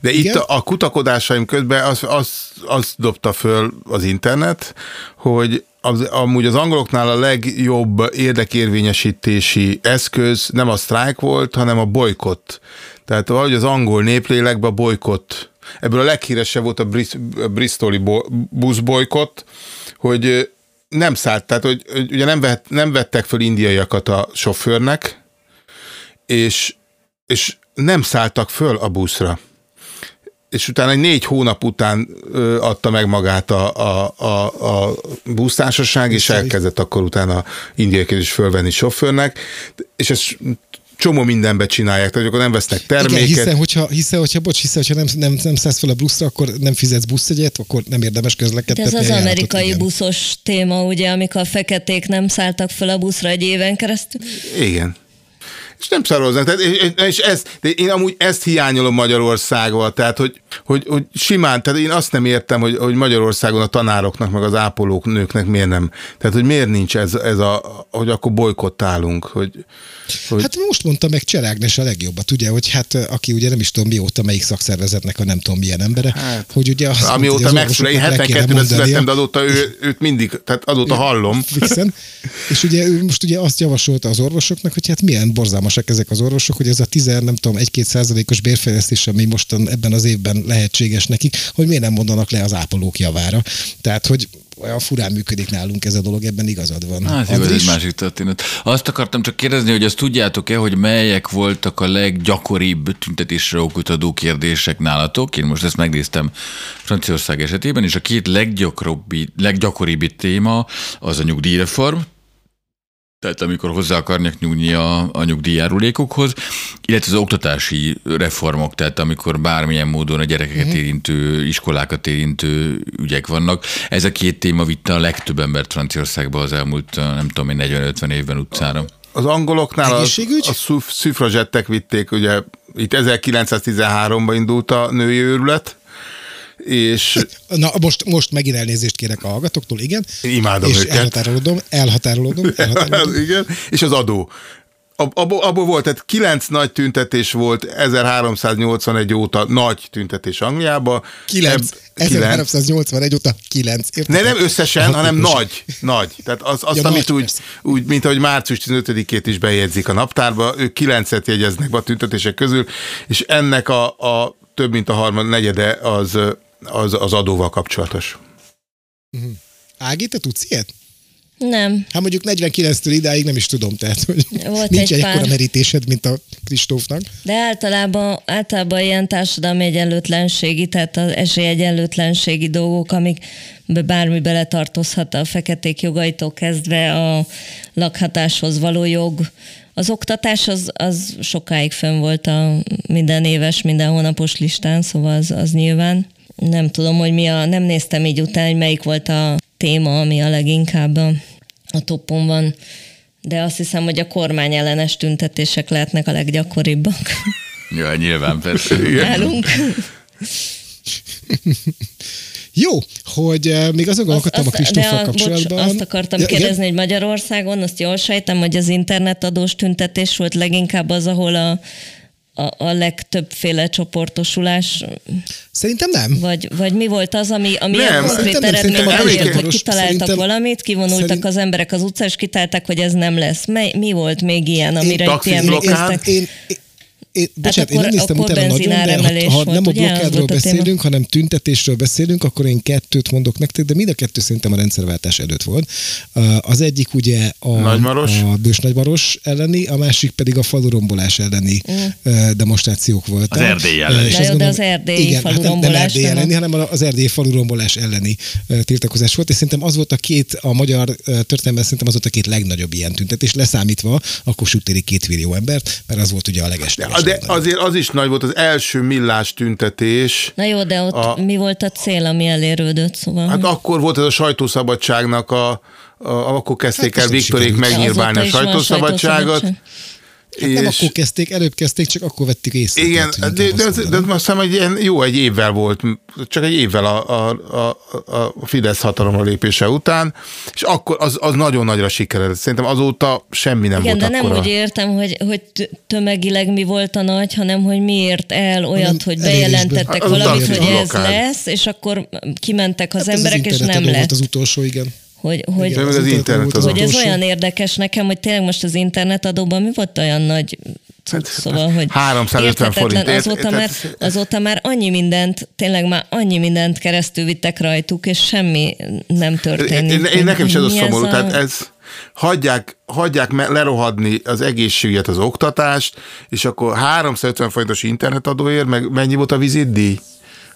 De Igen? itt a, kutakodásaim közben az, az, az dobta föl az internet, hogy az, amúgy az angoloknál a legjobb érdekérvényesítési eszköz nem a sztrájk volt, hanem a bolykott. Tehát valahogy az angol néplélekben a bolykott. Ebből a leghíresebb volt a, Bris, a bristoli bo, buszbolykott, hogy nem szállt, tehát hogy, hogy ugye nem, vett, nem vettek föl indiaiakat a sofőrnek, és, és nem szálltak föl a buszra. És utána egy négy hónap után ö, adta meg magát a, a, a, a busztársaság, és elkezdett akkor utána indiaiként is fölvenni sofőrnek, és ezt csomó mindenbe csinálják, tehát akkor nem vesznek terméket. Igen, hiszen hogyha, hiszen, hogyha, bocs, hiszen, hogyha nem, nem, nem szállsz fel a buszra, akkor nem fizetsz buszjegyet, akkor nem érdemes De közlekedtetni. ez az járatot, amerikai igen. buszos téma, ugye, amikor a feketék nem szálltak fel a buszra egy éven keresztül. Igen. És nem szaroznak. Tehát, és, és ez, de én amúgy ezt hiányolom Magyarországgal, tehát hogy, hogy, hogy simán, tehát én azt nem értem, hogy, hogy Magyarországon a tanároknak, meg az ápolók nőknek miért nem. Tehát, hogy miért nincs ez, ez a, hogy akkor bolykottálunk, hogy, hogy Hát most mondta meg Cserágnes a legjobbat, ugye, hogy hát aki ugye nem is tudom mióta melyik szakszervezetnek a nem tudom milyen embere, hát, hogy ugye azt amióta az megszületett, én orvosoknak le kéne 72-ben mondania. születtem, de azóta ő, őt mindig, tehát azóta hallom. Fixen. És ugye ő most ugye azt javasolta az orvosoknak, hogy hát milyen borzalmasak ezek az orvosok, hogy ez a 10, nem tudom, 1-2 százalékos bérfejlesztés, ami mostan ebben az évben lehetséges nekik, hogy miért nem mondanak le az ápolók javára. Tehát, hogy olyan furán működik nálunk ez a dolog, ebben igazad van. Hát Andris? egy másik történet. Azt akartam csak kérdezni, hogy azt tudjátok-e, hogy melyek voltak a leggyakoribb tüntetésre okot adó kérdések nálatok? Én most ezt megnéztem Franciaország esetében, és a két leggyakoribb, leggyakoribb téma az a nyugdíjreform, tehát amikor hozzá akarnak nyújni a, a nyugdíjjárulékokhoz, illetve az oktatási reformok, tehát amikor bármilyen módon a gyerekeket érintő, iskolákat érintő ügyek vannak. Ez a két téma vitte a legtöbb embert Franciaországba az elmúlt, nem tudom én, 40-50 évben utcára. Az angoloknál az, Egészségügy? a szuf- szüfrazsettek vitték, ugye itt 1913-ban indult a női őrület, és Na, most, most megint elnézést kérek a hallgatóktól, igen. Imádom és őket. elhatárolódom, elhatárolódom, elhatárolódom. igen, és az adó. Ab- Abból, abból volt, tehát kilenc nagy tüntetés volt 1381 óta nagy tüntetés Angliába. 9, Ebb- kilenc. 1381 óta 9. Ne, nem összesen, hanem nagy, nagy. Tehát az, azt, Ja, amit nagy, úgy, persze. úgy, mint ahogy március 15-ét is bejegyzik a naptárba, ők kilencet jegyeznek be a tüntetések közül, és ennek a, a több mint a harmad negyede az, az, az adóval kapcsolatos. Ági, te tudsz ilyet? Nem. Hát mondjuk 49-től idáig nem is tudom, tehát hogy Volt nincs egy egy ekkora pár. merítésed, mint a Kristófnak. De általában, általában ilyen társadalmi egyenlőtlenségi, tehát az esélyegyenlőtlenségi dolgok, amik be bármi beletartozhat a feketék jogaitól kezdve a lakhatáshoz való jog. Az oktatás az, az sokáig fönn volt a minden éves, minden hónapos listán, szóval az, az nyilván. Nem tudom, hogy mi a, nem néztem így utána, hogy melyik volt a téma, ami a leginkább a, a topon van. De azt hiszem, hogy a kormány ellenes tüntetések lehetnek a leggyakoribbak Ja, nyilván persze. nálunk. Jó, hogy uh, még azon gondolkodtam a Kristóffal a- kapcsolatban. Bocs, azt akartam Ja, igen? kérdezni, hogy Magyarországon, azt jól sejtem, hogy az internetadós tüntetés volt leginkább az, ahol a, a, a legtöbbféle csoportosulás, Szerintem nem. vagy, vagy mi volt az, ami, ami Nem, a konkrét szerintem elért, hogy kitaláltak szerintem- valamit, kivonultak szerint- az emberek az utcán, és kitalálták, hogy ez nem lesz. Mi, mi volt még ilyen, amire itt taxizblokkád? emlékeztek? Én, én, én, bocsánat, én akkor- nem néztem utána nagyon, de ha, ha volt, nem a blokkádról a téma. beszélünk, hanem tüntetésről beszélünk, akkor én kettőt mondok nektek, de mind a kettő szerintem a rendszerváltás előtt volt. Az egyik ugye a, Nagymaros? a Bős Nagymaros elleni, a másik pedig a falurombolás elleni uh, demonstrációk voltak. Az Erdély elleni. És Mm. De gondolom- az erdélyi igen, hát nem, nem erdély elleni, hanem az erdélyi falurombolás elleni tiltakozás volt, és szerintem az volt a két, a magyar történelemben szerintem az volt a két legnagyobb ilyen tüntetés, leszámítva a Kossuth téri két millió embert, mert az volt ugye a leges. De, azért az is nagy volt, az első millás tüntetés. Na jó, de ott a, mi volt a cél, ami elérődött, szóval? Hát akkor volt ez a sajtószabadságnak a, a akkor kezdték hát el Viktorék megnyilválni a sajtószabadságot. Hát és... nem akkor kezdték, előbb kezdték, csak akkor vettük észre. Igen, tehát, de, de, de, de, azt hiszem, hogy ilyen jó egy évvel volt, csak egy évvel a, a, a, a Fidesz hatalomra lépése után, és akkor az, az nagyon nagyra sikeredett. Szerintem azóta semmi nem Igen, volt de nem akkora. úgy értem, hogy, hogy tömegileg mi volt a nagy, hanem hogy miért el olyat, nem, hogy bejelentettek valamit, hogy ez lesz, és akkor kimentek az hát emberek, az és nem lett. volt az utolsó, igen. Hogy, hogy, Igen, az, az internet az hogy ez olyan érdekes nekem, hogy tényleg most az internetadóban mi volt olyan nagy Hát, szóval, hogy 350 forint. Azóta, már, azóta már annyi mindent, tényleg már annyi mindent keresztül vittek rajtuk, és semmi nem történik. Én, én nekem is ez a szomorú, a... tehát ez hagyják, hagyják lerohadni az egészséget, az oktatást, és akkor 350 forintos internetadóért, meg mennyi volt a vizitdíj?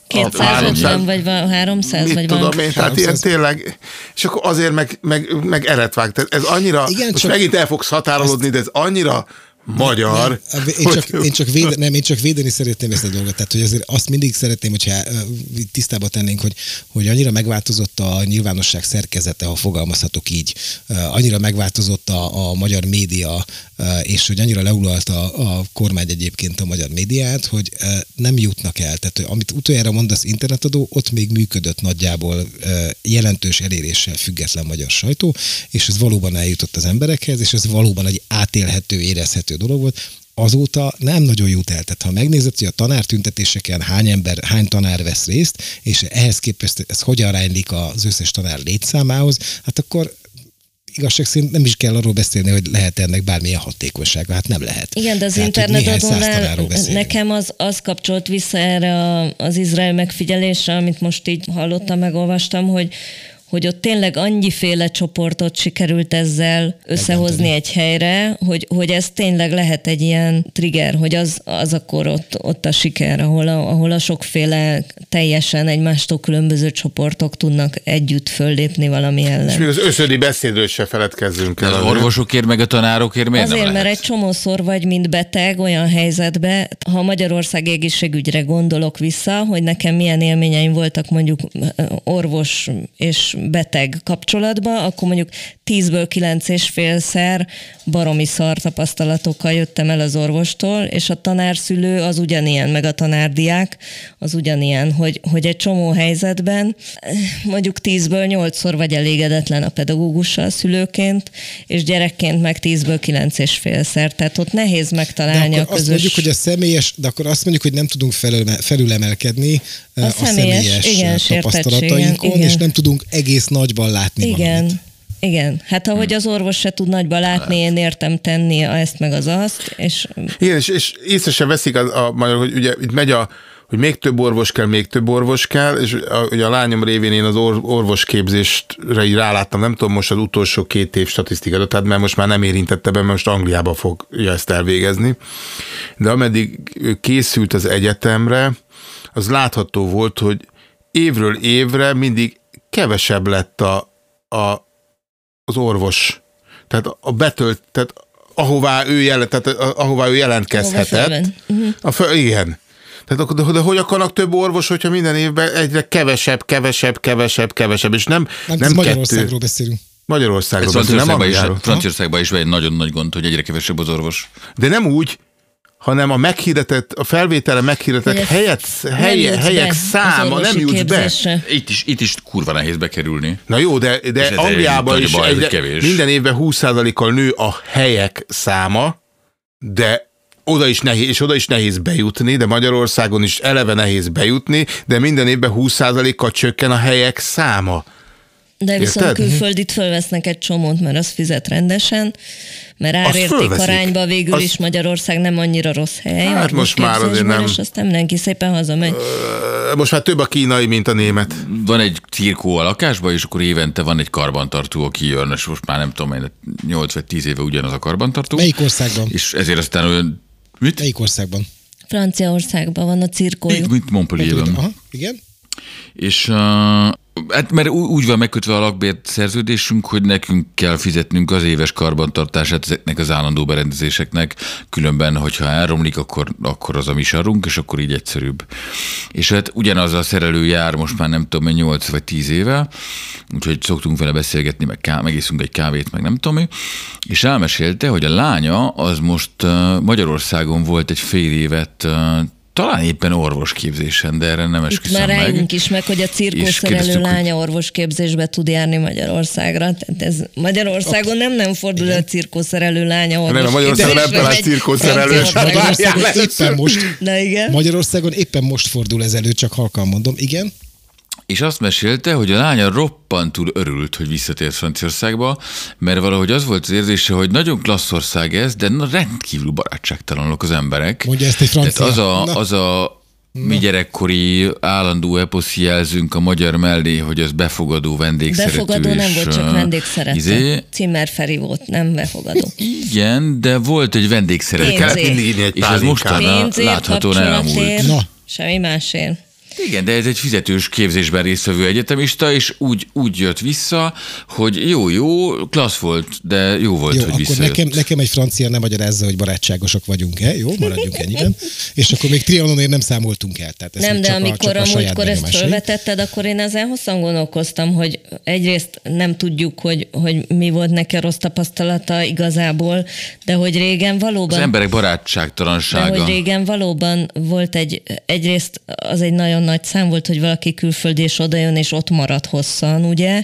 250 vagy 300 mit vagy tudom valami. én, tehát ilyen tényleg, és akkor azért meg, meg, meg eretvág. Tehát ez annyira, Igen, most csak megint el fogsz határolódni, de ez annyira magyar. Nem, én, csak, én, csak véde, nem, én csak védeni szeretném ezt a dolgot. Tehát, hogy azért azt mindig szeretném, hogyha tisztába tennénk, hogy, hogy annyira megváltozott a nyilvánosság szerkezete, ha fogalmazhatok így. Annyira megváltozott a, a magyar média, és hogy annyira leulalta a kormány egyébként a magyar médiát, hogy nem jutnak el. Tehát, amit utoljára mondasz internetadó, ott még működött nagyjából jelentős eléréssel független magyar sajtó, és ez valóban eljutott az emberekhez, és ez valóban egy átélhető, érezhető dolog volt, azóta nem nagyon jut el. Tehát ha megnézed, hogy a tanártüntetéseken hány ember, hány tanár vesz részt, és ehhez képest ez hogyan aránylik az összes tanár létszámához, hát akkor igazság szerint nem is kell arról beszélni, hogy lehet ennek bármilyen hatékonysága. Hát nem lehet. Igen, de az internetadónál nekem az, az kapcsolt vissza erre az Izrael megfigyelésre, amit most így hallottam, megolvastam, hogy, hogy ott tényleg annyiféle csoportot sikerült ezzel összehozni egy helyre, hogy, hogy ez tényleg lehet egy ilyen trigger, hogy az, az akkor ott, ott a siker, ahol a, ahol a sokféle teljesen egymástól különböző csoportok tudnak együtt föllépni valami ellen. És még az összödi beszédről se feledkezzünk el. Az orvosokért meg a tanárokért miért Azért, nem mert egy csomószor vagy, mint beteg olyan helyzetbe, ha Magyarország egészségügyre gondolok vissza, hogy nekem milyen élményeim voltak mondjuk orvos és beteg kapcsolatba, akkor mondjuk 10-ből 9 és félszer baromi szar tapasztalatokkal jöttem el az orvostól, és a tanárszülő az ugyanilyen, meg a tanárdiák az ugyanilyen, hogy, hogy egy csomó helyzetben mondjuk 10-ből 8-szor vagy elégedetlen a pedagógussal szülőként, és gyerekként meg 10-ből 9 és félszer. Tehát ott nehéz megtalálni de a közös... azt mondjuk, hogy a személyes, de akkor azt mondjuk, hogy nem tudunk felül, felülemelkedni a, a személyes, személyes igen, tapasztalatainkon, igen. és nem tudunk egész nagyban látni Igen. Valamit. Igen, hát ahogy az orvos se tud nagyba látni, én értem tenni ezt meg az azt, és... Igen, és, és észre se veszik, a, a, a, hogy ugye itt megy a, hogy még több orvos kell, még több orvos kell, és a, ugye a lányom révén én az or, orvosképzésre így ráláttam, nem tudom most az utolsó két év statisztikát, tehát mert most már nem érintette be, mert most Angliába fogja ezt elvégezni. De ameddig készült az egyetemre, az látható volt, hogy évről évre mindig kevesebb lett a, a, az orvos. Tehát a betölt, tehát ahová ő, jelent, tehát ahová ő jelentkezhetett. Uh-huh. A föl, igen. Tehát akkor, de, de hogy akarnak több orvos, hogyha minden évben egyre kevesebb, kevesebb, kevesebb, kevesebb, és nem, nem, nem Magyarországról kettő. beszélünk. Magyarországról beszélünk, nem is, Franciaországban is egy nagyon nagy gond, hogy egyre kevesebb az orvos. De nem úgy, hanem a meghirdetett, a felvétele meghirdetett helyet, helye, helyek száma nem jutsz be. Itt is, itt is kurva nehéz bekerülni. Na jó, de, de Angliában is baj, egyre, minden évben 20%-kal nő a helyek száma, de oda is nehéz, és oda is nehéz bejutni, de Magyarországon is eleve nehéz bejutni, de minden évben 20%-kal csökken a helyek száma. De viszont Érted? külföldit fölvesznek egy csomót, mert az fizet rendesen, mert árérték arányba végül az... is Magyarország nem annyira rossz hely. Hát most már azért nem. És aztán mindenki szépen hazamegy. Most már több a kínai, mint a német. Van egy cirkó a lakásban, és akkor évente van egy karbantartó, aki jön, és most már nem tudom, én 8 vagy 10 éve ugyanaz a karbantartó. Melyik országban? És ezért aztán olyan... Mit? Melyik országban? Franciaországban van a cirkójuk. Itt, mint Montpellierben. Aha, igen. És uh, Hát mert úgy van megkötve a lakbért szerződésünk, hogy nekünk kell fizetnünk az éves karbantartását ezeknek az állandó berendezéseknek, különben, hogyha elromlik, akkor, akkor az a mi sarunk, és akkor így egyszerűbb. És hát ugyanaz a szerelő jár most már nem tudom, 8 vagy 10 éve, úgyhogy szoktunk vele beszélgetni, meg ká- megiszunk egy kávét, meg nem tudom mi, és elmesélte, hogy a lánya az most Magyarországon volt egy fél évet talán éppen orvosképzésen, de erre nem Itt esküszöm már meg. rájunk is meg, hogy a cirkuszerelő kérdeztük, hogy- lánya orvosképzésbe tud járni Magyarországra. Tehát ez Magyarországon nem nem fordul a cirkuszerelő lánya Nem, a Magyarországon nem orvosképzésbe. cirkuszerelős. Franciaországba. Magyarországon éppen most, Na igen. Magyarországon éppen most fordul ez elő, csak halkan mondom. Igen? És azt mesélte, hogy a lánya roppantul örült, hogy visszatért Franciaországba, mert valahogy az volt az érzése, hogy nagyon klassz ország ez, de na, rendkívül barátságtalanok az emberek. Mondja ezt egy francia. Tehát az a, Na. az a mi gyerekkori állandó eposzi jelzünk a magyar mellé, hogy az befogadó, vendégszerető. Befogadó nem és, volt, csak vendégszerető. Izé, Cimmer Feri volt, nem befogadó. igen, de volt egy vendégszerető. Pénzért. És ez Pénzért, láthatóan elmúlt. Na. semmi másért. Igen, de ez egy fizetős képzésben résztvevő egyetemista, és úgy, úgy jött vissza, hogy jó, jó, klassz volt, de jó volt, Jó, hogy akkor visszajött. nekem, nekem egy francia nem magyarázza, hogy barátságosak vagyunk-e, jó? Maradjunk ennyiben. És akkor még trianonért nem számoltunk el. Tehát ez Nem, de csak a, amikor csak a saját amúgykor ezt felvetetted, akkor én ezen hosszan gondolkoztam, hogy egyrészt nem tudjuk, hogy, hogy mi volt neki a rossz tapasztalata igazából, de hogy régen Az valóban... emberek De barátságtalansága. hogy régen valóban volt egy, egyrészt az egy nagyon nagy szám volt, hogy valaki külföldi és odajön, és ott marad hosszan, ugye?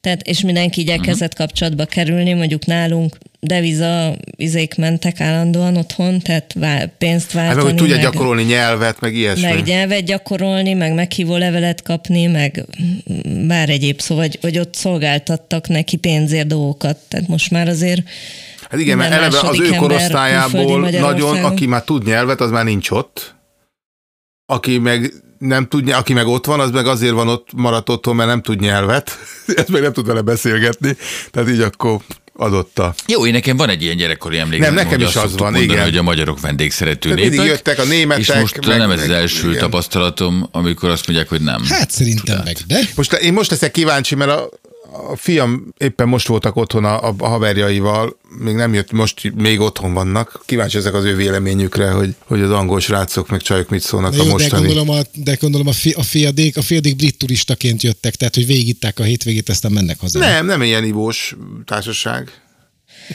Tehát, és mindenki igyekezett kapcsolatba kerülni, mondjuk nálunk deviza izék mentek állandóan otthon, tehát vá- pénzt Hát váltani. meg, hogy tudja meg, gyakorolni nyelvet, meg ilyesmi. meg nyelvet gyakorolni, meg meghívó levelet kapni, meg bár egyéb szó, vagy, vagy ott szolgáltattak neki pénzért dolgokat. Tehát most már azért Hát igen, mert eleve az ő korosztályából nagyon, aki már tud nyelvet, az már nincs ott. Aki meg nem tudja, aki meg ott van, az meg azért van ott, maradt otthon, mert nem tud nyelvet. Ez meg nem tud vele beszélgetni. Tehát így akkor adott a... Jó, én nekem van egy ilyen gyerekkori emlékem. Nem, nekem hogy is az van, mondani, igen. hogy a magyarok vendégszerető Tehát mindig népek. jöttek a németek, És most meg- nem ez az első igen. tapasztalatom, amikor azt mondják, hogy nem. Hát szerintem meg, de Most én most leszek kíváncsi, mert a, a fiam éppen most voltak otthon a, a haverjaival, még nem jött, most még otthon vannak. Kíváncsi ezek az ő véleményükre, hogy, hogy az angol srácok meg csajok mit szólnak Na a jó, de mostani. gondolom a, de gondolom a, fi, a, fiadék, a fiadék brit turistaként jöttek, tehát hogy végigitták a hétvégét, aztán mennek haza. Nem, nem ilyen ivós társaság.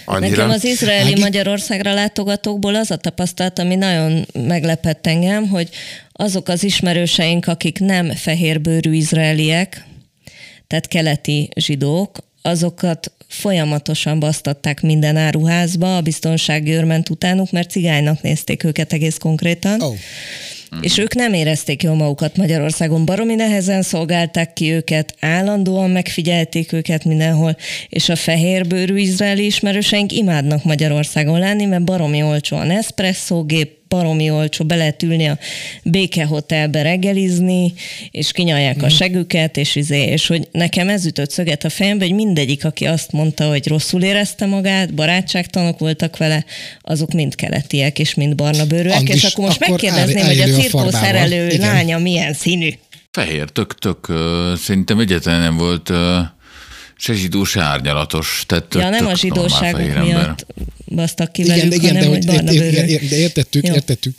Annyira. Nekem az izraeli Magyarországra látogatókból az a tapasztalat, ami nagyon meglepett engem, hogy azok az ismerőseink, akik nem fehérbőrű izraeliek, tehát keleti zsidók, azokat folyamatosan basztatták minden áruházba, a biztonsági őr ment utánuk, mert cigánynak nézték őket egész konkrétan. Oh. És ők nem érezték jól magukat Magyarországon, baromi nehezen szolgálták ki őket, állandóan megfigyelték őket mindenhol, és a fehérbőrű izraeli ismerőseink imádnak Magyarországon lenni, mert baromi olcsó a Nespresso-gép, baromi olcsó, be lehet ülni a békehotelbe reggelizni, és kinyalják a següket, és, izé, és hogy nekem ez ütött szöget a fejembe, hogy mindegyik, aki azt mondta, hogy rosszul érezte magát, barátságtalanok voltak vele, azok mind keletiek, és mind barna bőrűek, és akkor most akkor megkérdezném, állj- hogy a elő a cirkuszerelő farbával. Igen. lánya milyen színű. Fehér, tök, tök, ö, szerintem egyetlen nem volt se zsidó, se árnyalatos. Tehát tök, Ja, nem tök a zsidóságok ember. Basztak ki Igen, velük, igen, hanem de, hogy hogy barna ért, bőrű. ért, de értettük, Jó. értettük.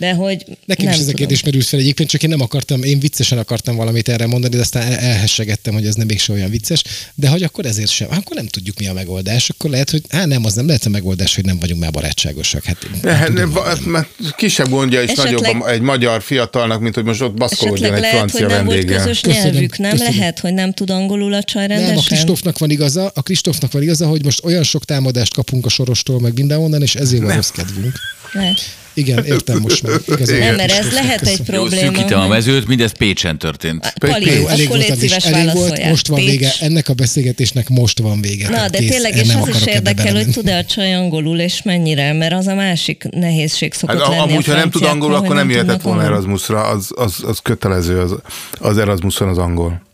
De hogy Nekem nem is ez a kérdés merült fel egyébként, csak én nem akartam, én viccesen akartam valamit erre mondani, de aztán el- elhessegettem, hogy ez nem mégse olyan vicces, de hogy akkor ezért sem, akkor nem tudjuk mi a megoldás, akkor lehet, hogy hát nem, az nem lehet a megoldás, hogy nem vagyunk már barátságosak. Hát, De, hát, tudom, va- mert kisebb gondja is Esetleg- nagyobb egy magyar fiatalnak, mint hogy most ott baszkolódjon egy lehet, hogy francia nem volt vendéggel. közös Köszönöm, nyelvük, nem köszönöm. lehet, hogy nem tud angolul a csaj rendesen? nem, a Kristófnak van igaza, a Kristófnak van igaza, hogy most olyan sok támadást kapunk a sorostól, meg mindenhonnan, és ezért van rossz kedvünk. Lehet. Igen, értem most már. Igaza van Nem, mert ez lehet egy köszönöm. Jó, probléma. szűkítem a mezőt, mindez Pécsen történt. Pali, Jó, elég akkor volt, Andris, szíves elég volt, most van Pécs. vége, ennek a beszélgetésnek most van vége. Na, de kész, tényleg, én és nem az is érdekel, hogy tud-e a csaj angolul, és mennyire, mert az a másik nehézség szokott Hát, lenni amúgy, ha nem tud angolul, akkor nem jöhetett volna. Erasmusra, az, az, az kötelező, az, az Erasmuson az angol.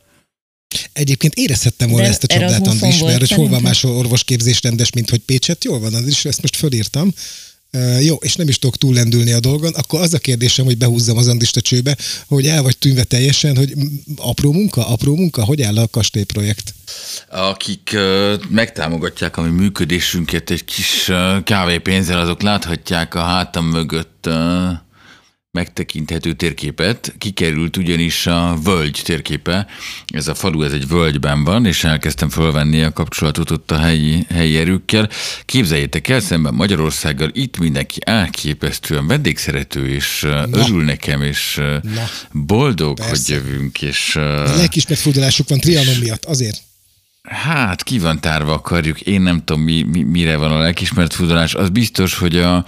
Egyébként érezhettem volna De ezt a csapdát, Andris, mert hogy hol van máshol orvosképzés rendes, mint hogy Pécset, jól van, Andris, ezt most fölírtam. Jó, és nem is tudok túllendülni a dolgon, akkor az a kérdésem, hogy behúzzam az Andist a csőbe, hogy el vagy tűnve teljesen, hogy apró munka, apró munka, hogy áll a kastélyprojekt? Akik uh, megtámogatják a mi működésünket egy kis uh, kávépénzzel, azok láthatják a hátam mögött uh, megtekinthető térképet, kikerült ugyanis a völgy térképe, ez a falu, ez egy völgyben van, és elkezdtem fölvenni a kapcsolatot ott a helyi, helyi erőkkel. Képzeljétek el, szemben Magyarországgal itt mindenki elképesztően vendégszerető, és Na. örül nekem, és Na. boldog, Persze. hogy jövünk, és... Lelkismert fordulásuk van Trianon miatt, azért. Hát, ki van tárva akarjuk, én nem tudom, mi, mi, mire van a lelkismert fudalás. Az biztos, hogy a,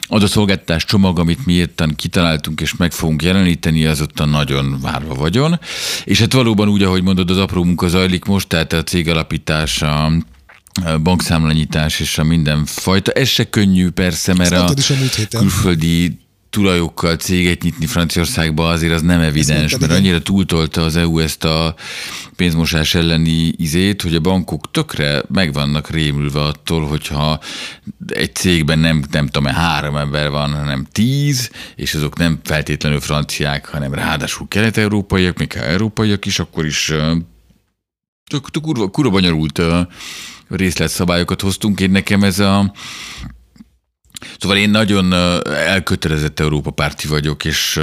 az a szolgáltatás csomag, amit mi érten kitaláltunk és meg fogunk jeleníteni, az ott a nagyon várva vagyon. És hát valóban úgy, ahogy mondod, az apró munka zajlik most, tehát a cég alapítás, a bankszámlanyítás és a mindenfajta. Ez se könnyű persze, mert a, a külföldi tulajokkal céget nyitni Franciaországba azért az nem evidens, mert annyira túltolta az EU ezt a pénzmosás elleni izét, hogy a bankok tökre meg vannak rémülve attól, hogyha egy cégben nem, nem tudom, három ember van, hanem tíz, és azok nem feltétlenül franciák, hanem ráadásul kelet-európaiak, még ha európaiak is, akkor is tök, tök kurva, kurva bonyolult részletszabályokat hoztunk. Én nekem ez a Szóval én nagyon elkötelezett Európa párti vagyok, és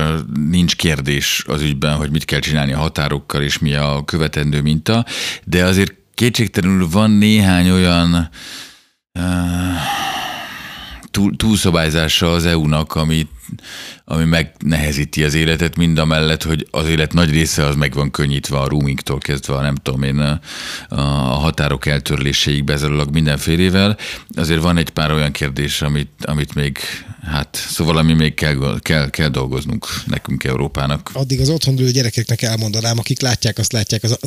nincs kérdés az ügyben, hogy mit kell csinálni a határokkal, és mi a követendő minta, de azért kétségtelenül van néhány olyan uh, túl, túlszabályzása az EU-nak, ami, ami megnehezíti az életet, mind a mellett, hogy az élet nagy része az meg van könnyítve a roamingtól kezdve, a nem tudom én, a, a határok eltörléséig bezárólag mindenfélével. Azért van egy pár olyan kérdés, amit, amit még, hát szóval ami még kell, kell, kell dolgoznunk nekünk Európának. Addig az otthon ülő gyerekeknek elmondanám, akik látják, azt látják, az,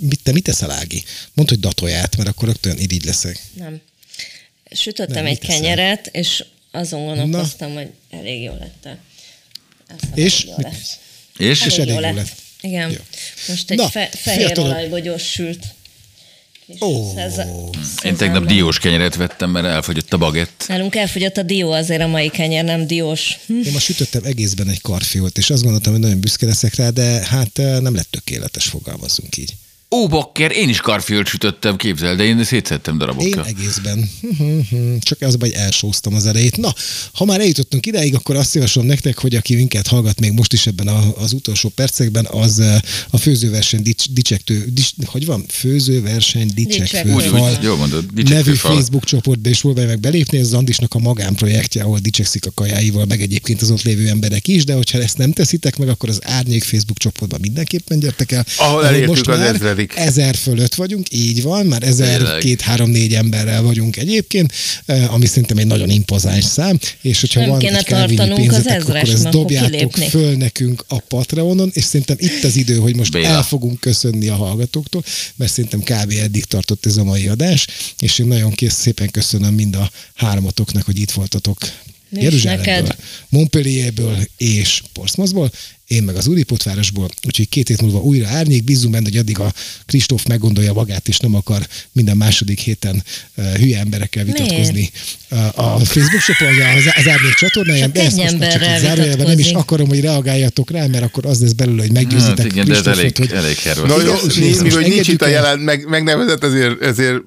mit, te mit teszel, Ági? Mondd, hogy datoját, mert akkor rögtön irigy leszek. Nem. Sütöttem Nem, egy kenyeret, és azon gondolkoztam, Na. hogy elég jó lett. És? Jó. És? Elég és elég jó lett. lett. Igen. Jó. Most egy Na, fe- fehér olajbogyós sült. Oh. Én tegnap diós kenyeret vettem, mert elfogyott a bagett. Nálunk elfogyott a dió, azért a mai kenyer nem diós. Hm. Én ma sütöttem egészben egy karfiót, és azt gondoltam, hogy nagyon büszke leszek rá, de hát nem lett tökéletes, fogalmazunk így. Ó, bakker, én is karfiót sütöttem, képzel, de én szétszettem darabokra. Én egészben. Csak az hogy elsóztam az elejét. Na, ha már eljutottunk ideig, akkor azt javaslom nektek, hogy aki minket hallgat még most is ebben az utolsó percekben, az a főzőverseny dics, dicsektő, dics, hogy van? Főzőverseny dicsekfőfal Jó mondod, nevű Facebook csoportba is próbálj meg belépni, ez Andisnak a magánprojektje, ahol dicsekszik a kajáival, meg egyébként az ott lévő emberek is, de hogyha ezt nem teszitek meg, akkor az Árnyék Facebook csoportban mindenképpen gyertek el. Ahol elértük az ezredik működik. Ezer fölött vagyunk, így van, már ezer, két, három, négy emberrel vagyunk egyébként, eh, ami szerintem egy nagyon impozáns szám, és hogyha Nem van egy kávényi pénzetek, akkor ezt dobjátok föl nekünk a Patreonon, és szerintem itt az idő, hogy most Béla. el fogunk köszönni a hallgatóktól, mert szerintem kb. eddig tartott ez a mai adás, és én nagyon kész, szépen köszönöm mind a hármatoknak, hogy itt voltatok Jeruzsálemből, Montpellierből és Portsmouthból, én meg az Úripotvárosból, úgyhogy két hét múlva újra árnyék, bízunk benne, hogy addig a Kristóf meggondolja magát, és nem akar minden második héten uh, hülye emberekkel vitatkozni uh, a Facebook csoportja, az, az árnyék csatornáján, de ezt most csak zárójelben nem is akarom, hogy reagáljatok rá, mert akkor az lesz belőle, hogy meggyőzitek hát, igen, de ez elég, hogy, elég Na jó, mi, hogy nincs itt a jelen, meg, megnevezett, ezért, ezért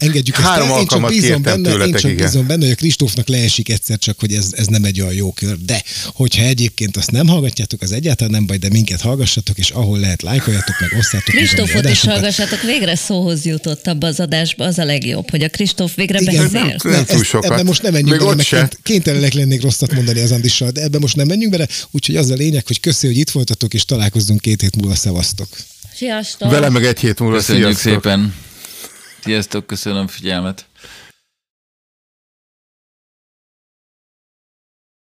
engedjük Három ezt el. Én csak bízom benne, tőletek, én csak igen. bízom benne, hogy a Kristófnak leesik egyszer csak, hogy ez, ez nem egy olyan jó kör. De hogyha egyébként azt nem hallgatjátok, az egyáltalán nem baj, de minket hallgassatok, és ahol lehet, lájkoljatok, meg osztátok. Kristófot is hallgassatok, végre szóhoz jutott abba az adásba, az a legjobb, hogy a Kristóf végre Igen, beszél. Nem, nem, nem túl sokat. Ebben most nem menjünk Még bele, mert kénytelenek lennék rosszat mondani az Andissal, de ebben most nem menjünk bele, úgyhogy az a lényeg, hogy köszi, hogy itt voltatok, és találkozzunk két hét múlva, szevasztok. Sziasztok! Vele meg egy hét múlva, Köszönjük szépen! Sziasztok, köszönöm figyelmet!